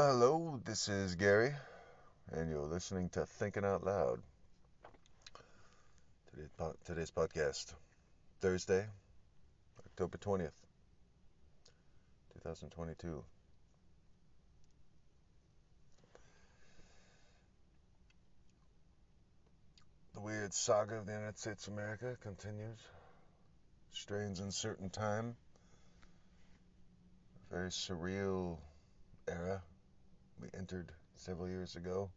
Hello, this is Gary, and you're listening to Thinking Out Loud. Today's, po- today's podcast, Thursday, October 20th, 2022. The weird saga of the United States of America continues. Strange uncertain time. A very surreal era we entered several years ago.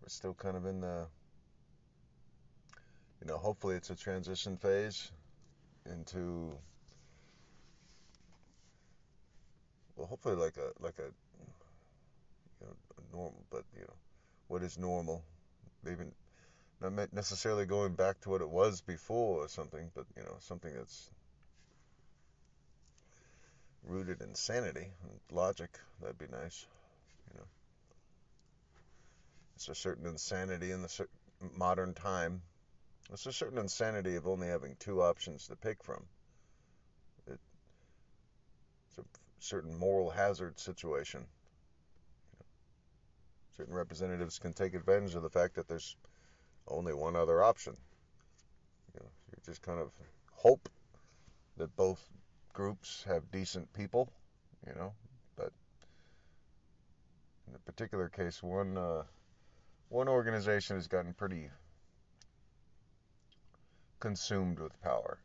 We're still kind of in the, you know, hopefully it's a transition phase into, well, hopefully like a like a, you know, a normal, but you know, what is normal? Maybe not necessarily going back to what it was before or something, but you know, something that's rooted in sanity and logic. That'd be nice. It's a certain insanity in the modern time. It's a certain insanity of only having two options to pick from. It, it's a certain moral hazard situation. Certain representatives can take advantage of the fact that there's only one other option. You know, you just kind of hope that both groups have decent people, you know, but in the particular case, one uh, one organization has gotten pretty consumed with power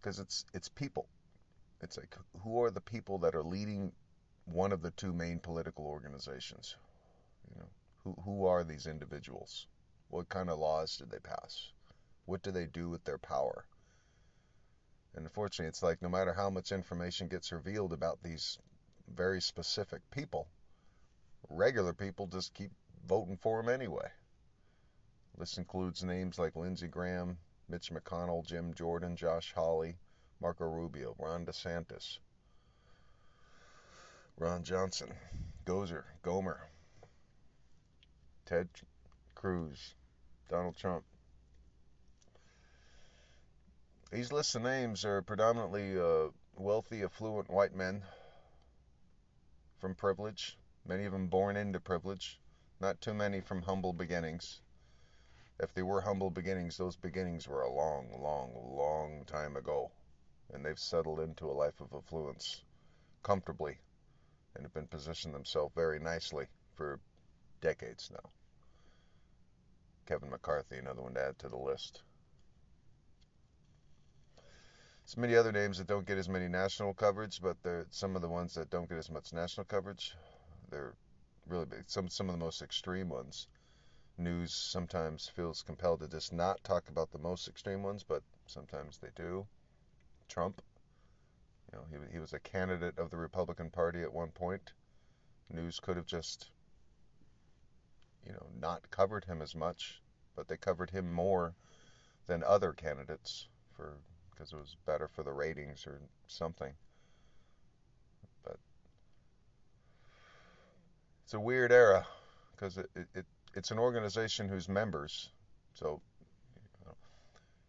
because it's it's people. It's like who are the people that are leading one of the two main political organizations? You know, who who are these individuals? What kind of laws did they pass? What do they do with their power? And unfortunately, it's like no matter how much information gets revealed about these very specific people, regular people just keep voting for them anyway. This includes names like Lindsey Graham, Mitch McConnell, Jim Jordan, Josh Hawley, Marco Rubio, Ron DeSantis, Ron Johnson, Gosar, Gohmert, Ted Cruz, Donald Trump, these lists of names are predominantly uh, wealthy, affluent white men from privilege, many of them born into privilege, not too many from humble beginnings. If they were humble beginnings, those beginnings were a long, long, long time ago. And they've settled into a life of affluence comfortably and have been positioned themselves very nicely for decades now. Kevin McCarthy, another one to add to the list. There's many other names that don't get as many national coverage, but they're some of the ones that don't get as much national coverage. They're really big. Some some of the most extreme ones. News sometimes feels compelled to just not talk about the most extreme ones, but sometimes they do. Trump, you know, he he was a candidate of the Republican Party at one point. News could have just, you know, not covered him as much, but they covered him more than other candidates for because it was better for the ratings or something. It's a weird era because it, it, it, it's an organization whose members, so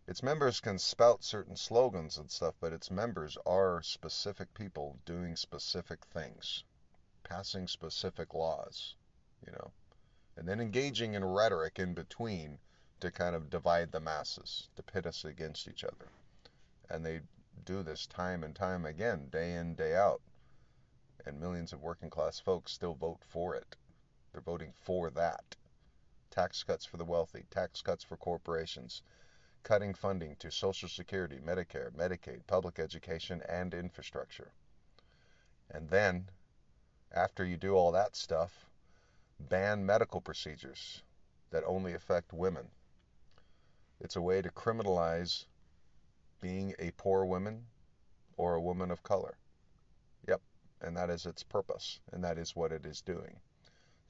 its members can spout certain slogans and stuff, but its members are specific people doing specific things, passing specific laws, you know, and then engaging in rhetoric in between to kind of divide the masses, to pit us against each other and they do this time and time again, day in, day out. And millions of working class folks still vote for it. They're voting for that. Tax cuts for the wealthy, tax cuts for corporations, cutting funding to Social Security, Medicare, Medicaid, public education, and infrastructure. And then, after you do all that stuff, ban medical procedures that only affect women. It's a way to criminalize being a poor woman or a woman of color. And that is its purpose, and that is what it is doing.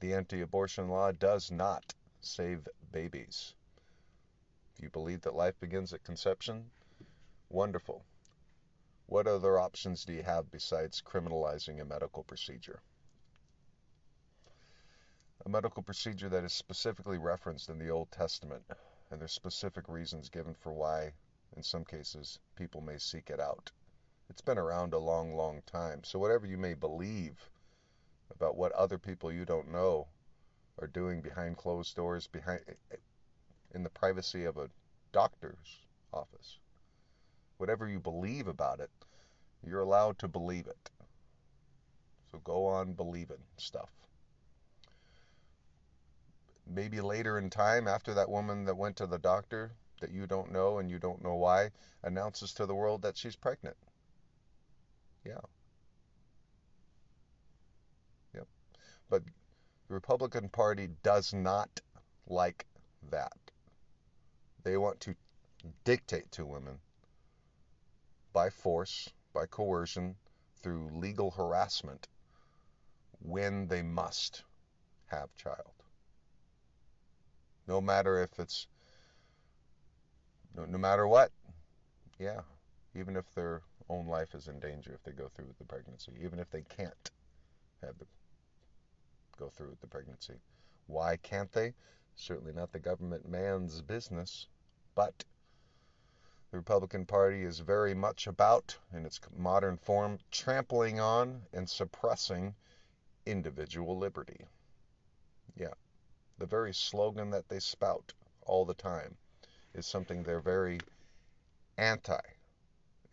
The anti abortion law does not save babies. If you believe that life begins at conception, wonderful. What other options do you have besides criminalizing a medical procedure? A medical procedure that is specifically referenced in the Old Testament, and there's specific reasons given for why in some cases, people may seek it out It's been around a long, long time. So whatever you may believe about what other people you don't know are doing behind closed doors, behind in the privacy of a doctor's office, whatever you believe about it, you're allowed to believe it. So go on believing stuff. Maybe later in time, after that woman that went to the doctor that you don't know and you don't know why announces to the world that she's pregnant. Yeah. Yep. But the Republican Party does not like that. They want to dictate to women by force, by coercion, through legal harassment when they must have child. No matter if it's no, no matter what. Yeah, even if their own life is in danger if they go through with the pregnancy, even if they can't have the go through with the pregnancy. Why can't they? Certainly not the government man's business, but the Republican Party is very much about, in its modern form, trampling on and suppressing individual liberty. Yeah, the very slogan that they spout all the time is something they're very anti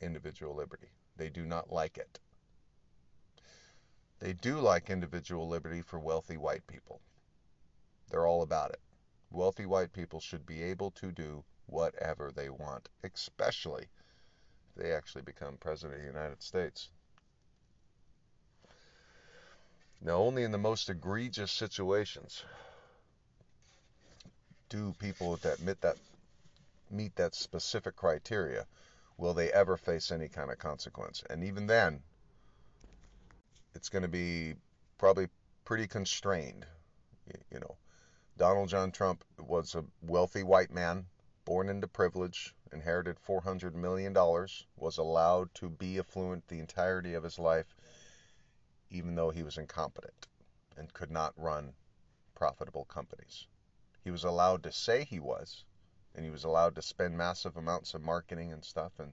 individual liberty. They do not like it. They do like individual liberty for wealthy white people. They're all about it. Wealthy white people should be able to do whatever they want, especially if they actually become president of the United States. Now, only in the most egregious situations do people that meet that meet that specific criteria will they ever face any kind of consequence. And even then, it's going to be probably pretty constrained. You know, Donald John Trump was a wealthy white man, born into privilege, inherited $400 million, was allowed to be affluent the entirety of his life, even though he was incompetent and could not run profitable companies. He was allowed to say he was, and he was allowed to spend massive amounts of marketing and stuff and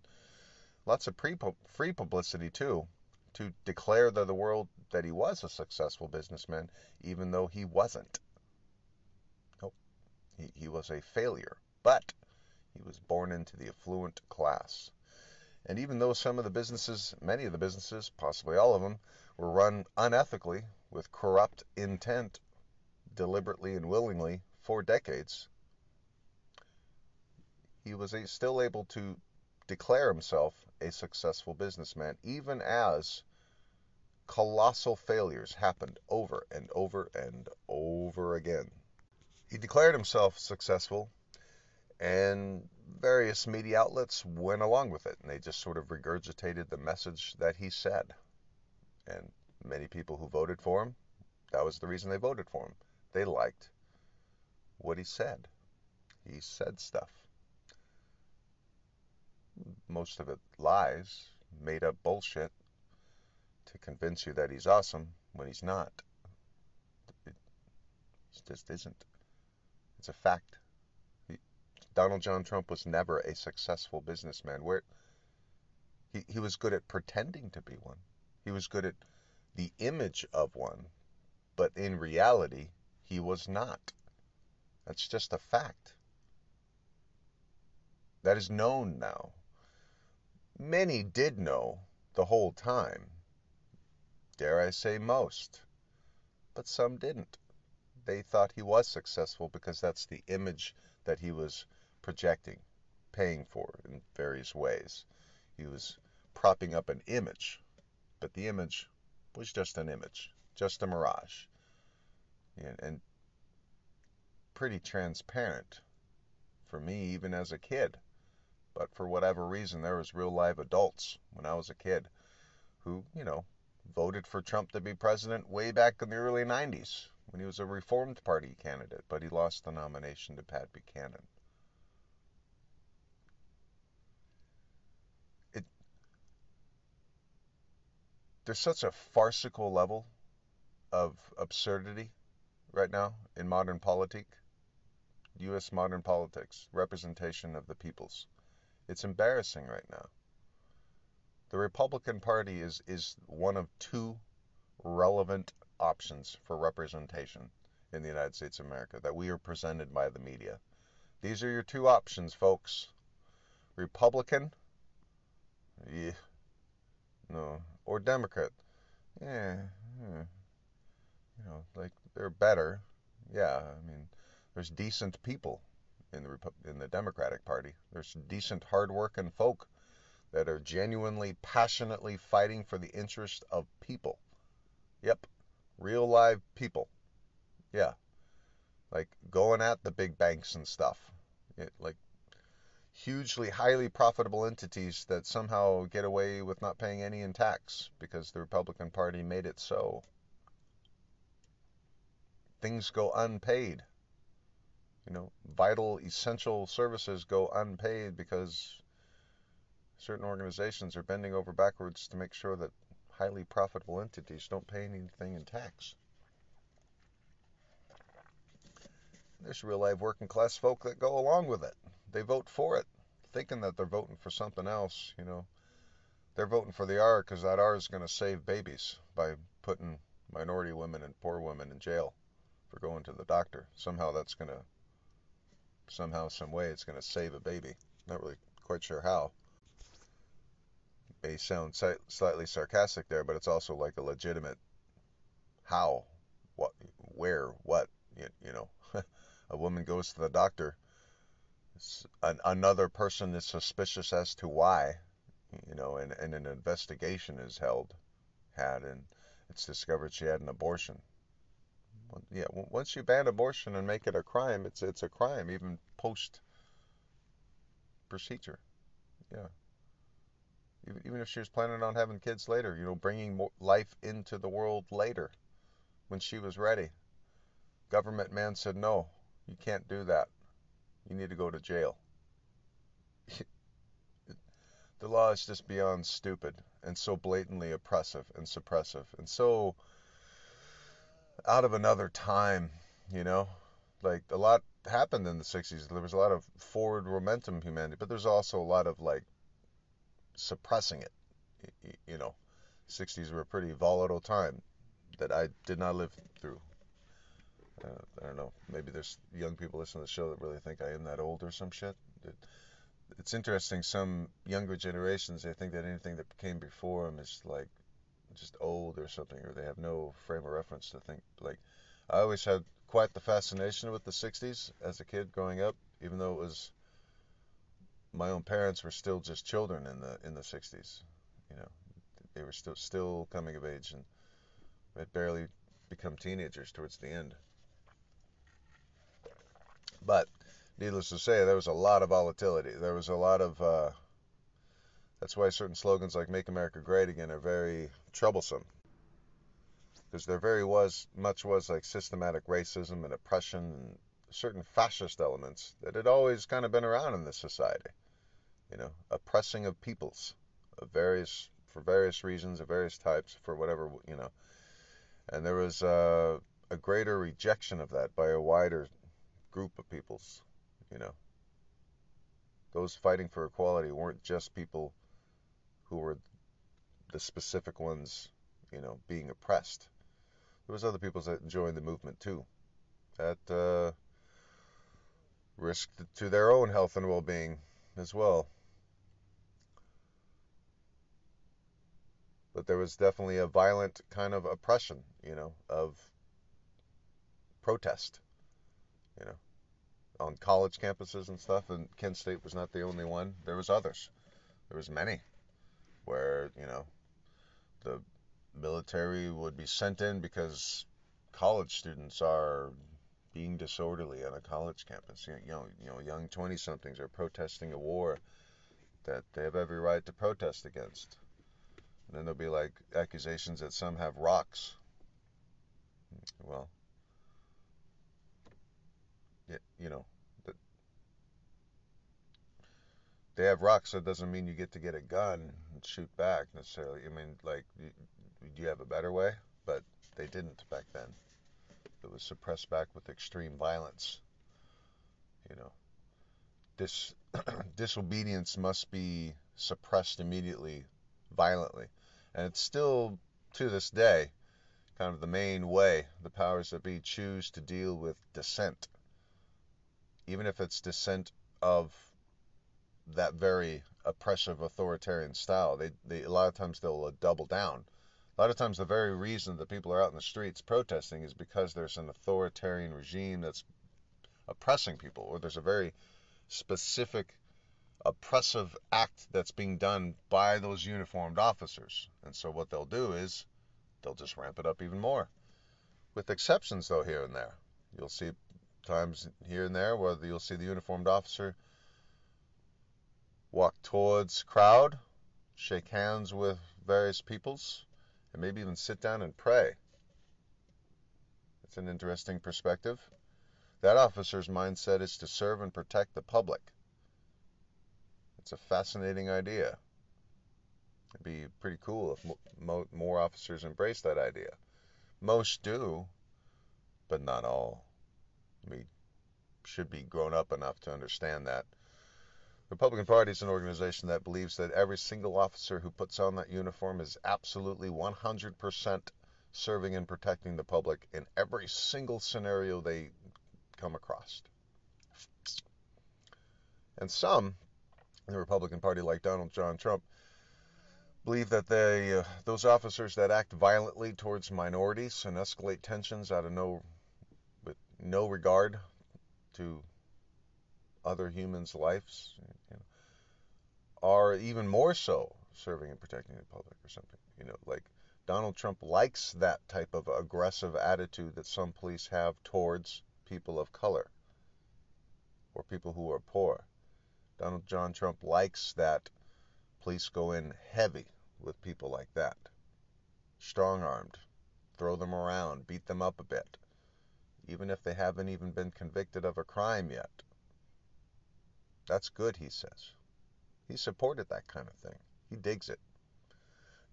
lots of free publicity too to declare to the world that he was a successful businessman even though he wasn't. Nope. He, he was a failure but he was born into the affluent class. And even though some of the businesses many of the businesses possibly all of them were run unethically with corrupt intent deliberately and willingly for decades he was still able to declare himself a successful businessman, even as colossal failures happened over and over and over again. He declared himself successful, and various media outlets went along with it, and they just sort of regurgitated the message that he said. And many people who voted for him, that was the reason they voted for him. They liked what he said. He said stuff most of it lies, made up bullshit to convince you that he's awesome when he's not. It just isn't. It's a fact. He, Donald John Trump was never a successful businessman. Where he, he was good at pretending to be one. He was good at the image of one, but in reality, he was not. That's just a fact. That is known now. Many did know the whole time. Dare I say most. But some didn't. They thought he was successful because that's the image that he was projecting, paying for in various ways. He was propping up an image, but the image was just an image, just a mirage. And, and pretty transparent for me, even as a kid. But for whatever reason, there was real live adults when I was a kid who, you know, voted for Trump to be president way back in the early 90s when he was a Reformed Party candidate, but he lost the nomination to Pat Buchanan. It, there's such a farcical level of absurdity right now in modern politics, U.S. modern politics, representation of the peoples. It's embarrassing right now. The Republican Party is, is one of two relevant options for representation in the United States of America that we are presented by the media. These are your two options, folks. Republican, yeah, no, or Democrat. Yeah, yeah, you know, like they're better. Yeah, I mean, there's decent people in the Repu- in the Democratic Party. There's decent, hardworking folk that are genuinely, passionately fighting for the interest of people. Yep, real live people. Yeah, like going at the big banks and stuff. It, like hugely, highly profitable entities that somehow get away with not paying any in tax because the Republican Party made it so. Things go unpaid. You know, vital, essential services go unpaid because certain organizations are bending over backwards to make sure that highly profitable entities don't pay anything in tax. There's real life working class folk that go along with it. They vote for it, thinking that they're voting for something else. You know, they're voting for the R because that R is going to save babies by putting minority women and poor women in jail for going to the doctor. Somehow that's going to, somehow, some way, it's going to save a baby. Not really quite sure how. May sound slightly sarcastic there, but it's also like a legitimate how, what, where, what, you, you know. a woman goes to the doctor, an, another person is suspicious as to why, you know, and, and an investigation is held, had, and it's discovered she had an abortion. Yeah, once you ban abortion and make it a crime, it's it's a crime even post procedure. Yeah. Even, even if she was planning on having kids later, you know, bringing life into the world later, when she was ready. Government man said no. You can't do that. You need to go to jail. the law is just beyond stupid and so blatantly oppressive and suppressive and so out of another time, you know? Like a lot happened in the 60s. There was a lot of forward momentum humanity, but there's also a lot of like suppressing it. You know, 60s were a pretty volatile time that I did not live through. Uh, I don't know. Maybe there's young people listening to the show that really think I am that old or some shit. It, it's interesting. Some younger generations, they think that anything that came before them is like just old or something, or they have no frame of reference to think. Like, I always had quite the fascination with the '60s as a kid growing up, even though it was my own parents were still just children in the in the '60s. You know, they were still still coming of age and had barely become teenagers towards the end. But needless to say, there was a lot of volatility. There was a lot of. Uh, that's why certain slogans like "Make America Great Again" are very troublesome, because there very was much was like systematic racism and oppression and certain fascist elements that had always kind of been around in this society. You know, oppressing of peoples, of various for various reasons, of various types, for whatever you know. And there was uh, a greater rejection of that by a wider group of peoples, you know. Those fighting for equality weren't just people who were the specific ones, you know, being oppressed. There was other people that joined the movement too, at uh, risk to their own health and well-being as well. But there was definitely a violent kind of oppression, you know, of protest you know, on college campuses and stuff. And Kent State was not the only one. There was others. There was many where you know the military would be sent in because college students are being disorderly on a college campus. You know, you know, young 20 somethings are protesting a war that they have every right to protest against. And then there'll be like accusations that some have rocks. Well, you know, they have rocks, so it doesn't mean you get to get a gun and shoot back necessarily. I mean, like, do you have a better way? But they didn't back then. It was suppressed back with extreme violence. You know, this disobedience must be suppressed immediately violently. And it's still, to this day, kind of the main way the powers that be choose to deal with dissent. Even if it's dissent of that very oppressive authoritarian style, they, they a lot of times they'll uh, double down. A lot of times the very reason that people are out in the streets protesting is because there's an authoritarian regime that's oppressing people, or there's a very specific oppressive act that's being done by those uniformed officers. And so what they'll do is they'll just ramp it up even more. With exceptions, though, here and there. You'll see times here and there where you'll see the uniformed officer walk towards crowd, shake hands with various peoples, and maybe even sit down and pray. It's an interesting perspective. That officer's mindset is to serve and protect the public. It's a fascinating idea. It'd be pretty cool if mo- more officers embrace that idea. Most do, but not all. We should be grown up enough to understand that. Republican Party is an organization that believes that every single officer who puts on that uniform is absolutely 100% serving and protecting the public in every single scenario they come across. And some in the Republican Party, like Donald John Trump, believe that they, uh, those officers that act violently towards minorities and escalate tensions out of no, with no regard to other humans' lives, you know, are even more so serving and protecting the public or something. You know, like Donald Trump likes that type of aggressive attitude that some police have towards people of color or people who are poor. Donald John Trump likes that police go in heavy with people like that. Strong armed, throw them around, beat them up a bit, even if they haven't even been convicted of a crime yet. That's good, he says. He supported that kind of thing. He digs it.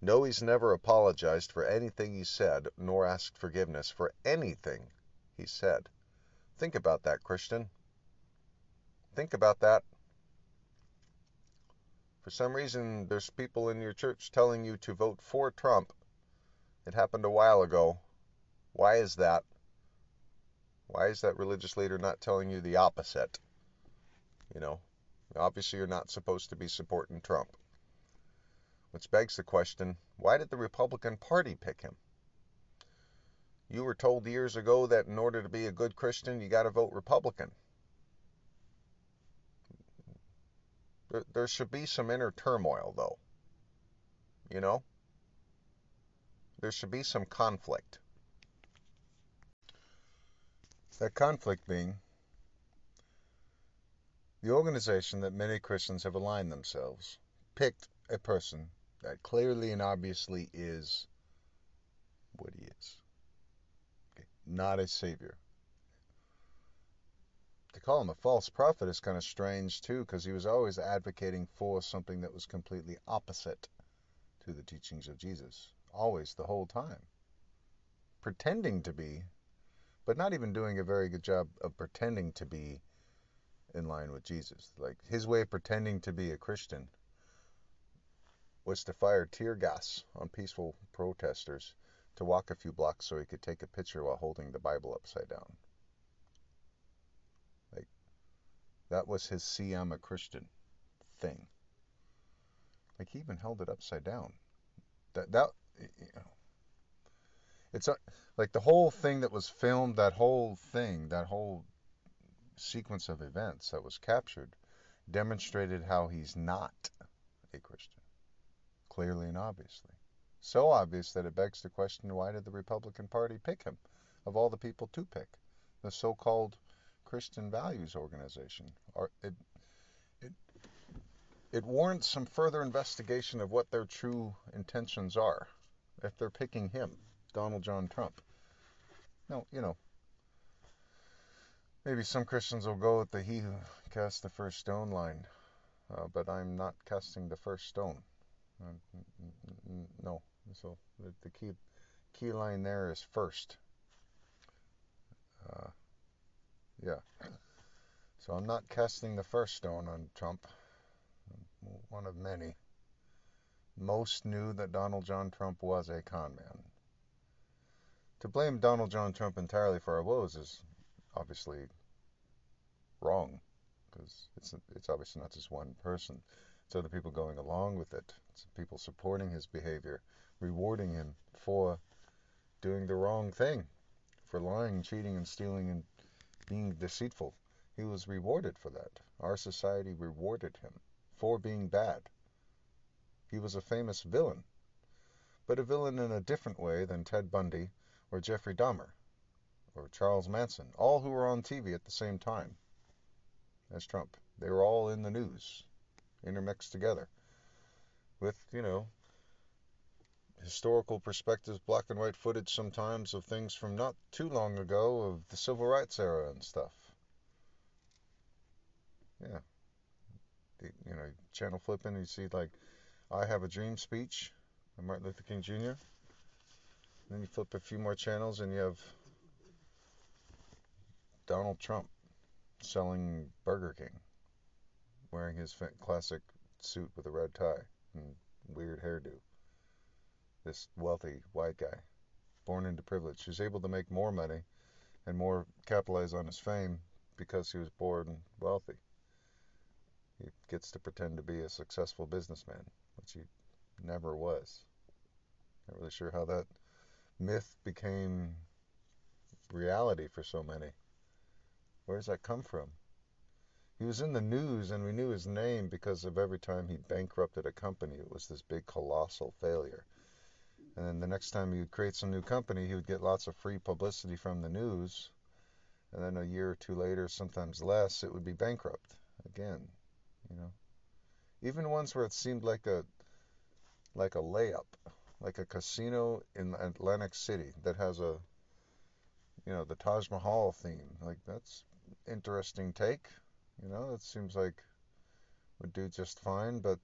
No, he's never apologized for anything he said, nor asked forgiveness for anything he said. Think about that, Christian. Think about that. For some reason, there's people in your church telling you to vote for Trump. It happened a while ago. Why is that? Why is that religious leader not telling you the opposite? You know, obviously you're not supposed to be supporting Trump. Which begs the question why did the Republican Party pick him? You were told years ago that in order to be a good Christian, you got to vote Republican. There, there should be some inner turmoil, though. You know? There should be some conflict. That conflict being the organization that many Christians have aligned themselves picked a person that clearly and obviously is what he is not a savior. To call him a false prophet is kind of strange too, because he was always advocating for something that was completely opposite to the teachings of Jesus. Always, the whole time. Pretending to be, but not even doing a very good job of pretending to be in line with Jesus. Like his way of pretending to be a Christian was to fire tear gas on peaceful protesters to walk a few blocks so he could take a picture while holding the Bible upside down. Like, that was his see I'm a Christian thing. Like, he even held it upside down. That, that, you know, it's a, like the whole thing that was filmed, that whole thing, that whole sequence of events that was captured demonstrated how he's not a Christian, clearly and obviously so obvious that it begs the question why did the Republican Party pick him of all the people to pick? The so called Christian Values Organization. It, it, it warrants some further investigation of what their true intentions are if they're picking him, Donald John Trump. Now, you know, maybe some Christians will go with the he who cast the first stone line, uh, but I'm not casting the first stone. Uh, no. So the, the key key line there is first. Uh, yeah. So I'm not casting the first stone on Trump. One of many. most knew that Donald John Trump was a con man. To blame Donald John Trump entirely for our woes is obviously wrong because it's it's obviously not just one person. It's other people going along with it. It's people supporting his behavior, rewarding him for doing the wrong thing, for lying, cheating, and stealing and being deceitful. He was rewarded for that. Our society rewarded him for being bad. He was a famous villain, but a villain in a different way than Ted Bundy or Jeffrey Dahmer or Charles Manson, all who were on TV at the same time as Trump. They were all in the news, intermixed together with, you know, historical perspectives, black and white footage sometimes of things from not too long ago of the civil rights era and stuff. Yeah. The, you know, channel flipping, you see like I Have a Dream speech by Martin Luther King Jr. Then you flip a few more channels and you have Donald Trump selling Burger King, wearing his classic suit with a red tie and weird hairdo. This wealthy white guy, born into privilege, who's able to make more money and more capitalize on his fame because he was born wealthy. He gets to pretend to be a successful businessman, which he never was. Not really sure how that myth became reality for so many. Where does that come from? He was in the news and we knew his name because of every time he bankrupted a company, it was this big colossal failure. And then the next time he would create some new company, he would get lots of free publicity from the news. And then a year or two later, sometimes less, it would be bankrupt again. You know, even ones where it seemed like a like a layup, like a casino in Atlantic City that has a you know the Taj Mahal theme. Like that's interesting take. You know, it seems like would do just fine, but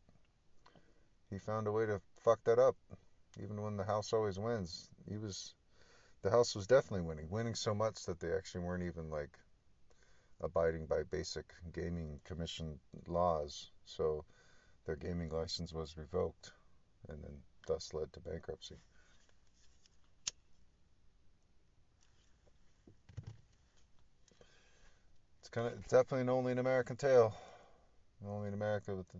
he found a way to fuck that up. Even when the house always wins, he was the house was definitely winning, winning so much that they actually weren't even like abiding by basic gaming commission laws. So their gaming license was revoked, and then thus led to bankruptcy. Kind of it's definitely an only an American tale. Only in America with the,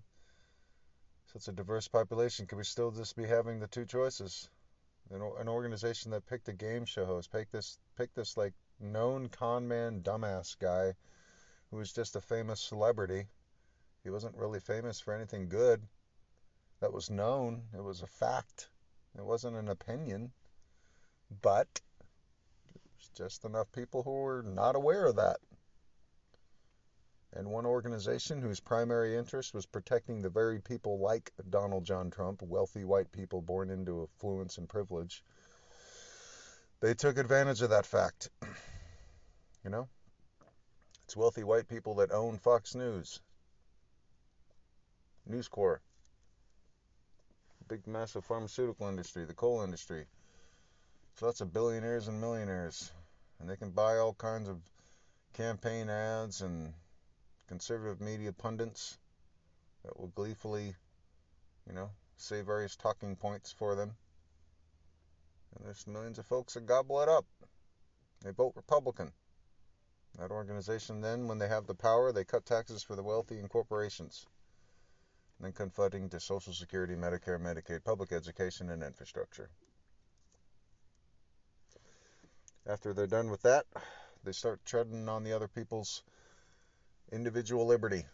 such a diverse population, could we still just be having the two choices? An, an organization that picked a game show host, picked this, picked this like known con man, dumbass guy, who was just a famous celebrity. He wasn't really famous for anything good. That was known. It was a fact. It wasn't an opinion. But there's just enough people who were not aware of that and one organization whose primary interest was protecting the very people like Donald John Trump, wealthy white people born into affluence and privilege, they took advantage of that fact. you know? It's wealthy white people that own Fox News, News Corp, big massive pharmaceutical industry, the coal industry. So lots of billionaires and millionaires. And they can buy all kinds of campaign ads and conservative media pundits that will gleefully, you know, say various talking points for them. And there's millions of folks that gobble it up. They vote Republican. That organization then, when they have the power, they cut taxes for the wealthy and corporations. And then confronting to Social Security, Medicare, Medicaid, public education, and infrastructure. After they're done with that, they start treading on the other people's Individual liberty.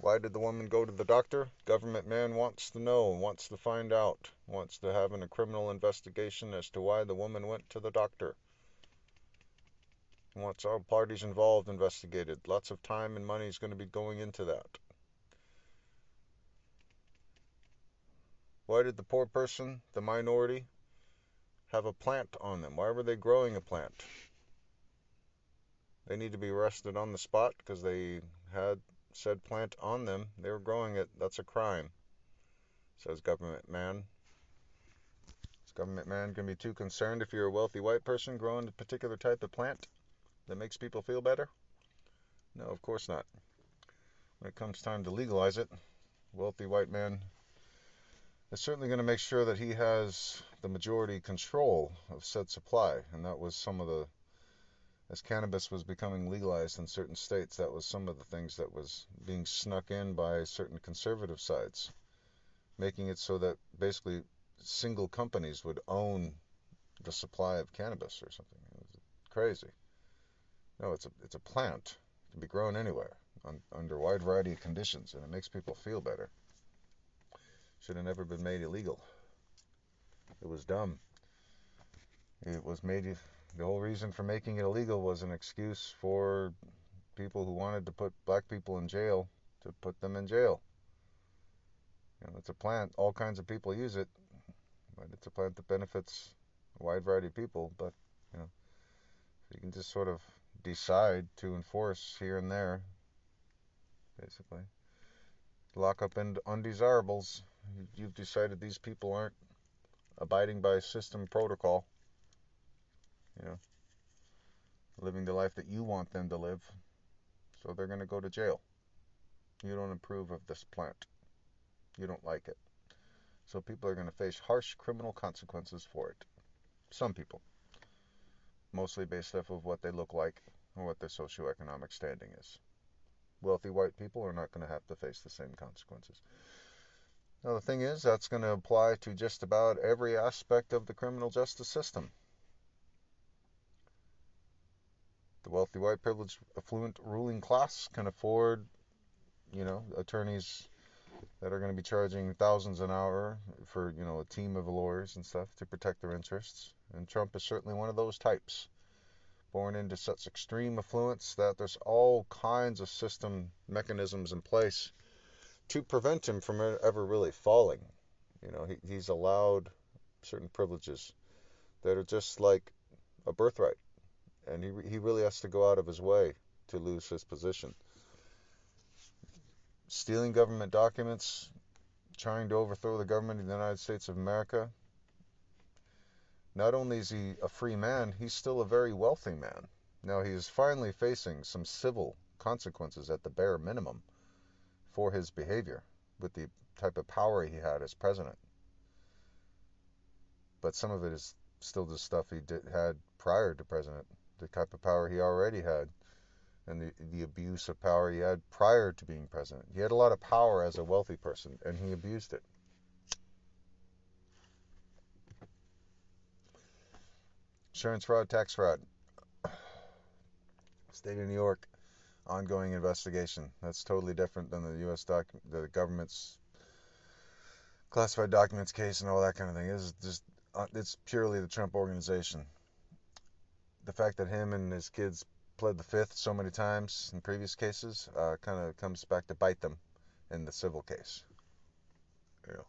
Why did the woman go to the doctor? Government man wants to know, wants to find out, wants to have a criminal investigation as to why the woman went to the doctor. Wants all parties involved investigated. Lots of time and money is going to be going into that. Why did the poor person, the minority, have a plant on them? Why were they growing a plant? They need to be arrested on the spot because they had said plant on them. They were growing it. That's a crime, says government man. Is government man going to be too concerned if you're a wealthy white person growing a particular type of plant that makes people feel better? No, of course not. When it comes time to legalize it, wealthy white man is certainly going to make sure that he has the majority control of said supply. And that was some of the, as cannabis was becoming legalized in certain states, that was some of the things that was being snuck in by certain conservative sides, making it so that basically single companies would own the supply of cannabis or something. It was crazy. No, it's a it's a plant. It can be grown anywhere on, under a wide variety of conditions, and it makes people feel better. Should have never been made illegal. It was dumb. It was made. The whole reason for making it illegal was an excuse for people who wanted to put black people in jail to put them in jail. You know, it's a plant. All kinds of people use it, but it's a plant that benefits a wide variety of people. But you know, you can just sort of decide to enforce here and there, basically. Lock up undesirables. You've decided these people aren't abiding by system protocol. You know, living the life that you want them to live. So they're going to go to jail. You don't approve of this plant. You don't like it. So people are going to face harsh criminal consequences for it. Some people. Mostly based off of what they look like or what their socioeconomic standing is. Wealthy white people are not going to have to face the same consequences. Now, the thing is, that's going to apply to just about every aspect of the criminal justice system. The wealthy, white, privileged, affluent ruling class can afford, you know, attorneys that are going to be charging thousands an hour for, you know, a team of lawyers and stuff to protect their interests. And Trump is certainly one of those types born into such extreme affluence that there's all kinds of system mechanisms in place to prevent him from ever really falling. You know, he, he's allowed certain privileges that are just like a birthright, and he he really has to go out of his way to lose his position. Stealing government documents, trying to overthrow the government of the United States of America, not only is he a free man, he's still a very wealthy man. Now he is finally facing some civil consequences at the bare minimum for his behavior with the type of power he had as president. But some of it is still the stuff he did, had prior to president, the type of power he already had, and the, the abuse of power he had prior to being president. He had a lot of power as a wealthy person, and he abused it. Insurance fraud, tax fraud. State of New York, ongoing investigation. That's totally different than the U.S. doc, the government's classified documents case and all that kind of thing. It's just, uh, it's purely the Trump organization. The fact that him and his kids pled the fifth so many times in previous cases uh, kind of comes back to bite them in the civil case. You know,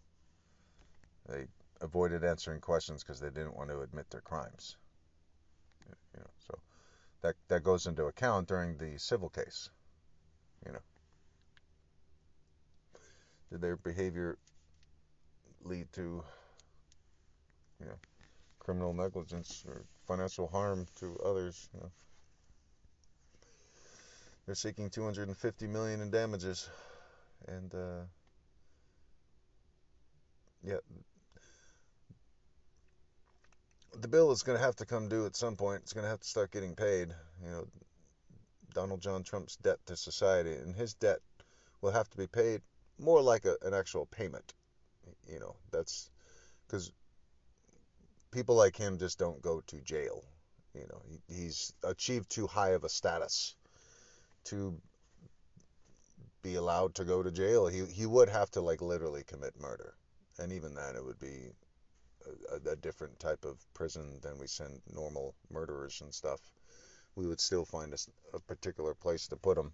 they avoided answering questions because they didn't want to admit their crimes. You know, so that that goes into account during the civil case. You know, did their behavior lead to you know criminal negligence or financial harm to others? You know, they're seeking 250 million in damages, and uh, yeah, the bill is going to have to come due at some point. It's going to have to start getting paid. You know, Donald John Trump's debt to society, and his debt will have to be paid more like a, an actual payment. You know, that's because people like him just don't go to jail. You know, he, he's achieved too high of a status to be allowed to go to jail. He he would have to like literally commit murder, and even then it would be a, a, different type of prison than we send normal murderers and stuff. We would still find a, a particular place to put him.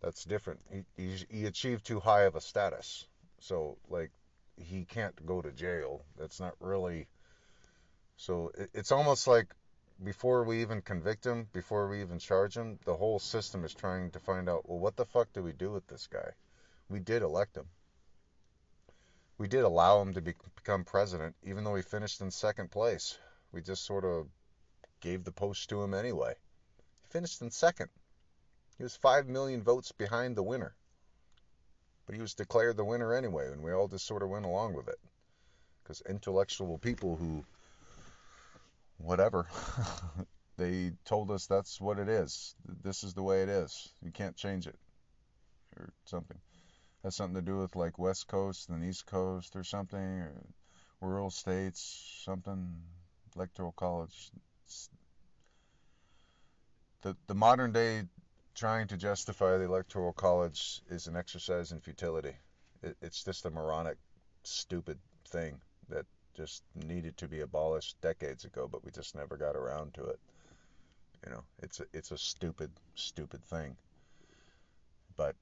That's different. He, he, he achieved too high of a status, so like he can't go to jail. That's not really. So it, it's almost like before we even convict him, before we even charge him, the whole system is trying to find out, well, what the fuck do we do with this guy? We did elect him we did allow him to be, become president, even though he finished in second place. We just sort of gave the post to him anyway. He finished in second. He was 5 million votes behind the winner. But he was declared the winner anyway, and we all just sort of went along with it. because intellectual people who whatever. They told us that's what it is. This is the way it is. You can't change it or something. Has something to do with like west coast and east coast or something or rural states something electoral college. The the modern day trying to justify the electoral college is an exercise in futility. It, it's just a moronic stupid thing that just needed to be abolished decades ago, but we just never got around to it. You know, it's a, it's a stupid, stupid thing. But,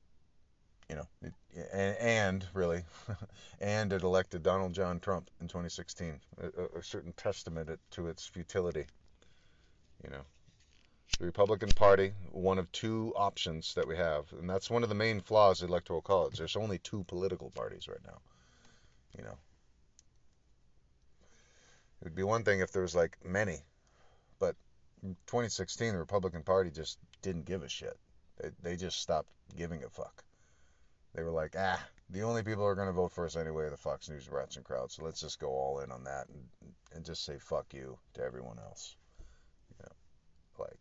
you know, it, and, and really, and it elected Donald John Trump in 2016, a, a certain testament to its futility. You know, the Republican Party, one of two options that we have, and that's one of the main flaws of the Electoral College. There's only two political parties right now. You know, it would be one thing if there was like many, but in 2016 the Republican Party just didn't give a shit. They, they just stopped giving a fuck. They were like, ah, the only people who are going to vote for us anyway are the Fox News rats and crowd. So let's just go all in on that and, and just say fuck you to everyone else. You know, like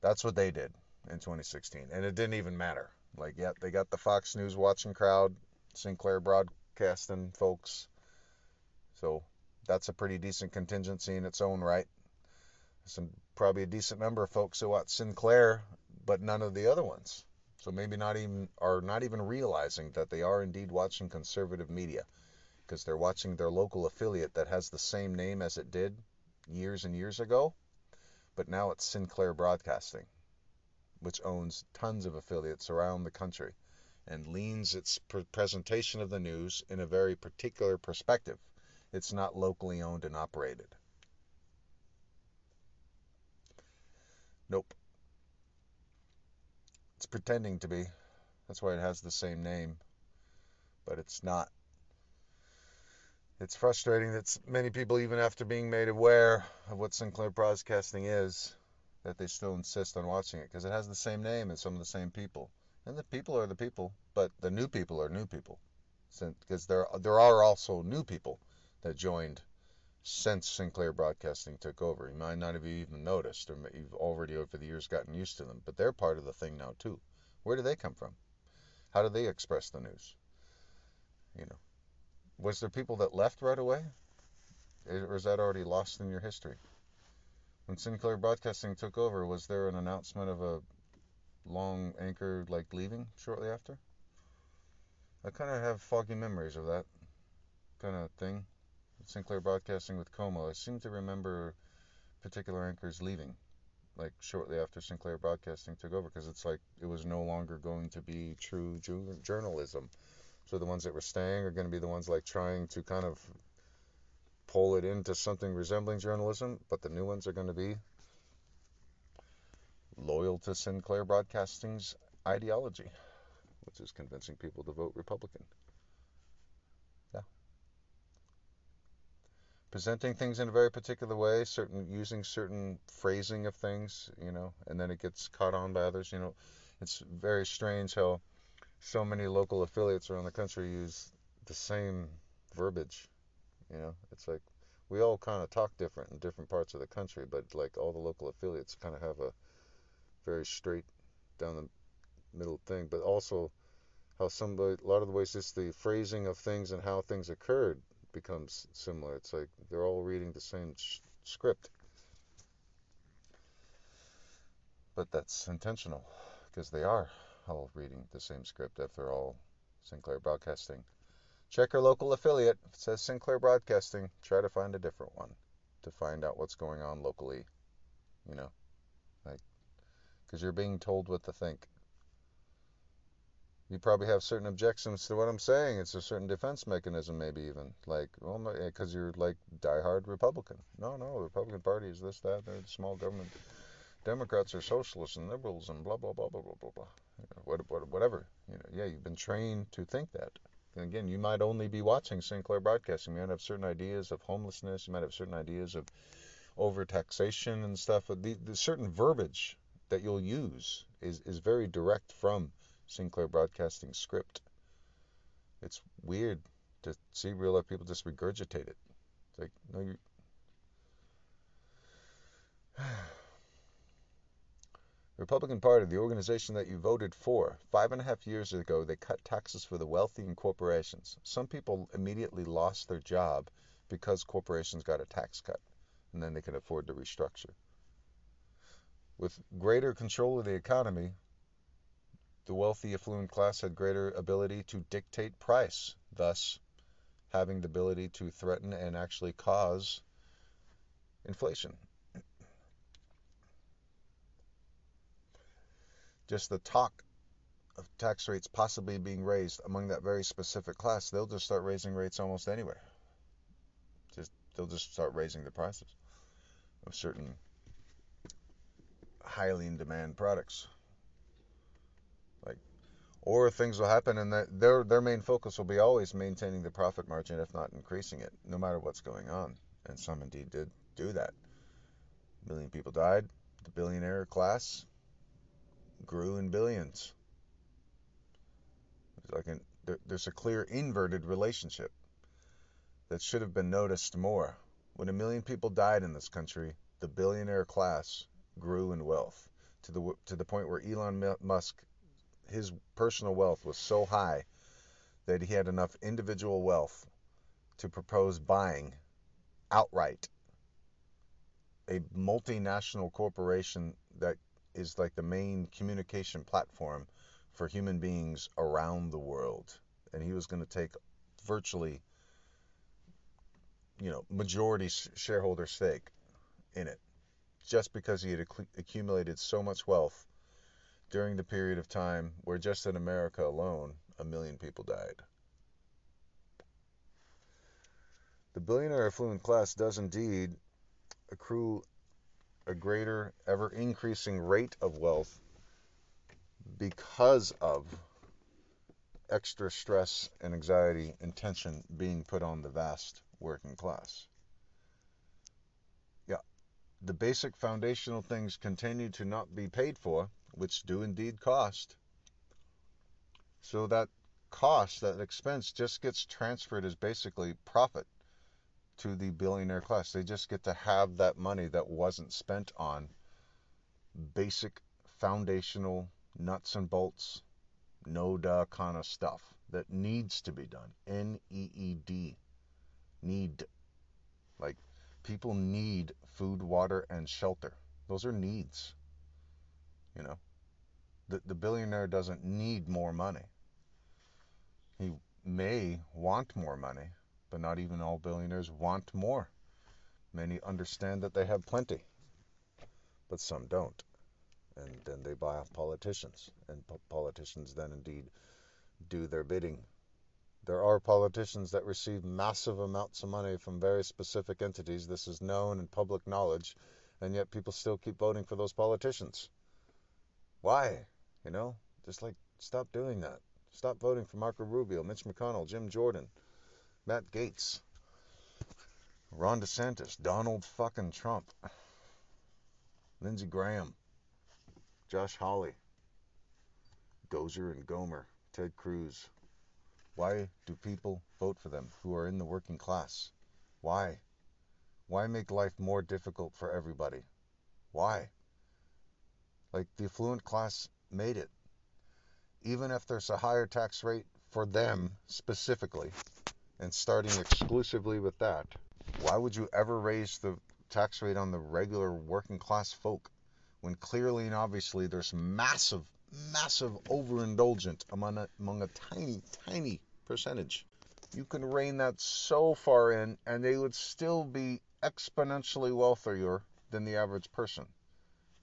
that's what they did in 2016, and it didn't even matter. Like, yeah, they got the Fox News watching crowd, Sinclair broadcasting folks. So that's a pretty decent contingency in its own right. Some probably a decent number of folks who watch Sinclair, but none of the other ones. So maybe not even are not even realizing that they are indeed watching conservative media because they're watching their local affiliate that has the same name as it did years and years ago, but now it's Sinclair Broadcasting, which owns tons of affiliates around the country and leans its presentation of the news in a very particular perspective it's not locally owned and operated. Nope. It's pretending to be. That's why it has the same name. But it's not. It's frustrating that many people, even after being made aware of what Sinclair Broadcasting is, that they still insist on watching it because it has the same name and some of the same people. And the people are the people, but the new people are new people. Because there, there are also new people that joined since Sinclair Broadcasting took over. You might not have even noticed, or you've already over the years gotten used to them, but they're part of the thing now too. Where do they come from? How do they express the news? You know, was there people that left right away, or is that already lost in your history? When Sinclair Broadcasting took over, was there an announcement of a long anchor like leaving shortly after? I kind of have foggy memories of that kind of thing. Sinclair Broadcasting with KOMO, I seem to remember particular anchors leaving, like shortly after Sinclair Broadcasting took over, because it's like it was no longer going to be true journalism. So the ones that were staying are going to be the ones like trying to kind of pull it into something resembling journalism, but the new ones are going to be loyal to Sinclair Broadcasting's ideology, which is convincing people to vote Republican. Presenting things in a very particular way, certain using certain phrasing of things, you know, and then it gets caught on by others. You know, it's very strange how so many local affiliates around the country use the same verbiage. You know, it's like we all kind of talk different in different parts of the country, but like all the local affiliates kind of have a very straight down the middle thing, but also how somebody a lot of the ways just the phrasing of things and how things occurred becomes similar. It's like they're all reading the same sh- script. But that's intentional because they are all reading the same script if they're all Sinclair Broadcasting. Check your local affiliate. If it says Sinclair Broadcasting, try to find a different one to find out what's going on locally. You know, like, because you're being told what to think you probably have certain objections to what I'm saying. It's a certain defense mechanism, maybe even like, well, because eh, you're like diehard Republican. No, no, the Republican Party is this, that, they're the small government. Democrats are socialists and liberals and blah blah blah blah blah blah blah. What, what, whatever. You know, yeah, you've been trained to think that. And again, you might only be watching Sinclair Broadcasting. You might have certain ideas of homelessness. You might have certain ideas of overtaxation and stuff. But the, the certain verbiage that you'll use is is very direct from Sinclair Broadcasting script. It's weird to see real life people just regurgitate it. It's like, no, you. Republican Party, the organization that you voted for, five and a half years ago, they cut taxes for the wealthy and corporations. Some people immediately lost their job because corporations got a tax cut, and then they could afford to restructure. With greater control of the economy, the wealthy, affluent class had greater ability to dictate price, thus having the ability to threaten and actually cause inflation. just the talk of tax rates possibly being raised among that very specific class, they'll just start raising rates almost anywhere. Just they'll just start raising the prices of certain highly in demand products. Like or things will happen and their their main focus will be always maintaining the profit margin if not increasing it, no matter what's going on. And some indeed did do that. A million people died. The billionaire class grew in billions. Like an, there, there's a clear inverted relationship that should have been noticed more. When a million people died in this country, the billionaire class grew in wealth to the to the point where Elon Musk, his personal wealth was so high that he had enough individual wealth to propose buying outright a multinational corporation that is like the main communication platform for human beings around the world. And he was going to take virtually, you know, majority shareholder stake in it just because he had accumulated so much wealth during the period of time where just in America alone, a million people died. The billionaire affluent class does indeed accrue a greater, ever increasing rate of wealth because of extra stress and anxiety and tension being put on the vast working class. Yeah, the basic foundational things continue to not be paid for, which do indeed cost. So that cost, that expense, just gets transferred as basically profit to the billionaire class. They just get to have that money that wasn't spent on basic foundational nuts and bolts, no duh kind of stuff that needs to be done. N E E D. Need. Like, people need food, water, and shelter. Those are needs. You know? The, the billionaire doesn't need more money. He may want more money, but not even all billionaires want more. Many understand that they have plenty, but some don't. And then they buy off politicians, and politicians then indeed do their bidding. There are politicians that receive massive amounts of money from very specific entities. This is known and public knowledge, and yet people still keep voting for those politicians. Why? You know, just like stop doing that. Stop voting for Marco Rubio, Mitch McConnell, Jim Jordan. Matt Gaetz, Ron DeSantis, Donald fucking Trump, Lindsey Graham, Josh Hawley, Gosar and Gohmert, Ted Cruz. Why do people vote for them who are in the working class? Why? Why make life more difficult for everybody? Why? Like the affluent class made it. Even if there's a higher tax rate for them specifically, and starting exclusively with that, why would you ever raise the tax rate on the regular working class folk when clearly and obviously there's massive, massive overindulgent among a, among a tiny, tiny percentage? You can rein that so far in, and they would still be exponentially wealthier than the average person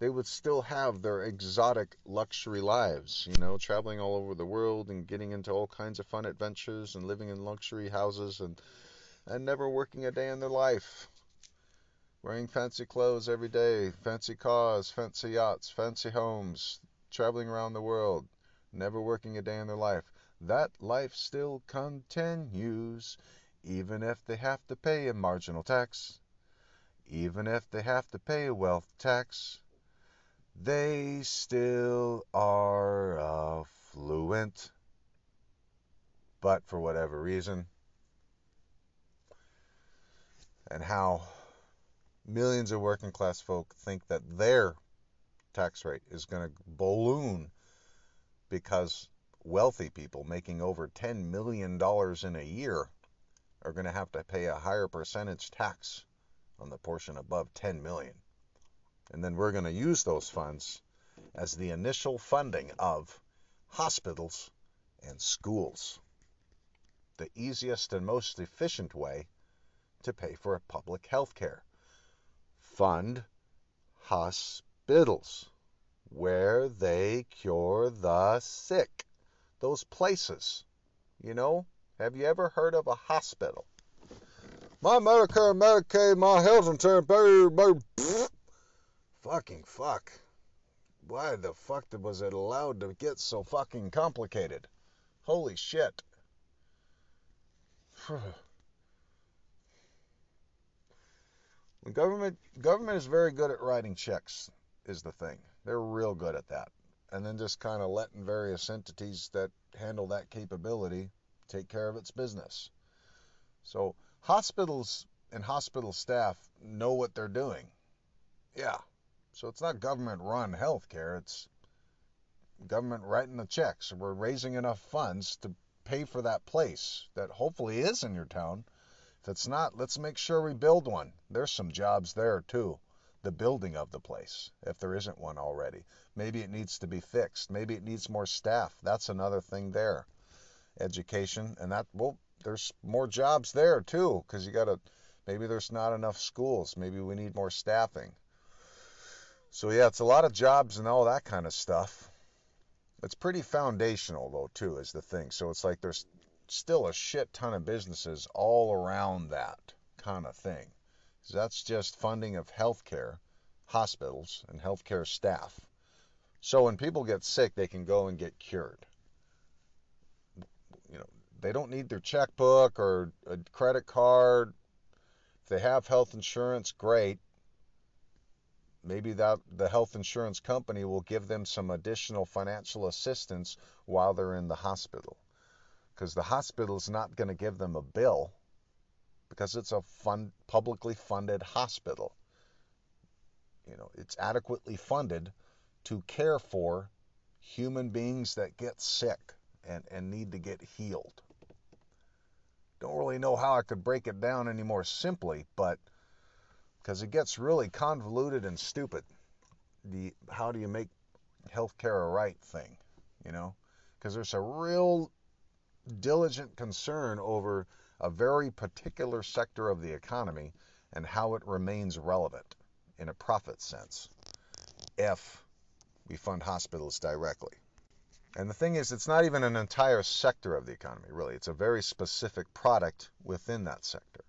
they would still have their exotic luxury lives, you know, traveling all over the world and getting into all kinds of fun adventures and living in luxury houses and and never working a day in their life. Wearing fancy clothes every day, fancy cars, fancy yachts, fancy homes, traveling around the world, never working a day in their life. That life still continues, even if they have to pay a marginal tax, even if they have to pay a wealth tax they still are affluent. But for whatever reason, and how millions of working class folk think that their tax rate is going to balloon because wealthy people making over $10 million in a year are going to have to pay a higher percentage tax on the portion above 10 million. And then we're going to use those funds as the initial funding of hospitals and schools. The easiest and most efficient way to pay for public health care. Fund hospitals where they cure the sick. Those places, you know, have you ever heard of a hospital? My Medicare, Medicaid, my health insurance, fucking fuck. Why the fuck was it allowed to get so fucking complicated? Holy shit. government government is very good at writing checks is the thing. They're real good at that. And then just kind of letting various entities that handle that capability take care of its business. So hospitals and hospital staff know what they're doing. Yeah. So it's not government run healthcare, it's government writing the checks. We're raising enough funds to pay for that place that hopefully is in your town. If it's not, let's make sure we build one. There's some jobs there too. The building of the place, if there isn't one already. Maybe it needs to be fixed. Maybe it needs more staff. That's another thing there education, and that well, there's more jobs there too, because you got to maybe there's not enough schools, maybe we need more staffing. So yeah, it's a lot of jobs and all that kind of stuff. It's pretty foundational though too, is the thing. So it's like there's still a shit ton of businesses all around that kind of thing. So that's just funding of healthcare, hospitals, and healthcare staff. So when people get sick, they can go and get cured you know, they don't need their checkbook or a credit card. If they have health insurance, great. Maybe that the health insurance company will give them some additional financial assistance while they're in the hospital. Because the hospital is not going to give them a bill because it's a fund, publicly funded hospital. You know, it's adequately funded to care for human beings that get sick and, and need to get healed. Don't really know how I could break it down any more simply, but because it gets really convoluted and stupid. The how do you make healthcare a right thing, you know? Because there's a real diligent concern over a very particular sector of the economy and how it remains relevant in a profit sense if we fund hospitals directly. And the thing is, it's not even an entire sector of the economy, really. It's a very specific product within that sector.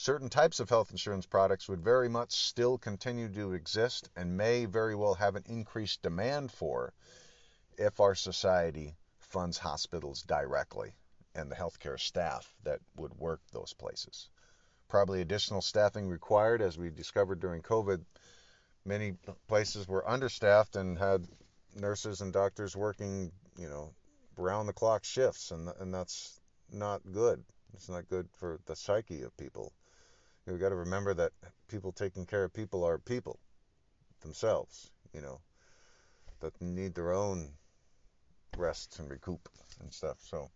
Certain types of health insurance products would very much still continue to exist and may very well have an increased demand for if our society funds hospitals directly and the healthcare staff that would work those places. Probably additional staffing required, as we discovered during COVID. Many places were understaffed and had nurses and doctors working, you know, round the clock shifts, and and that's not good. It's not good for the psyche of people. Have got to remember that people taking care of people are people themselves, you know, that need their own rest and recoup and stuff. So,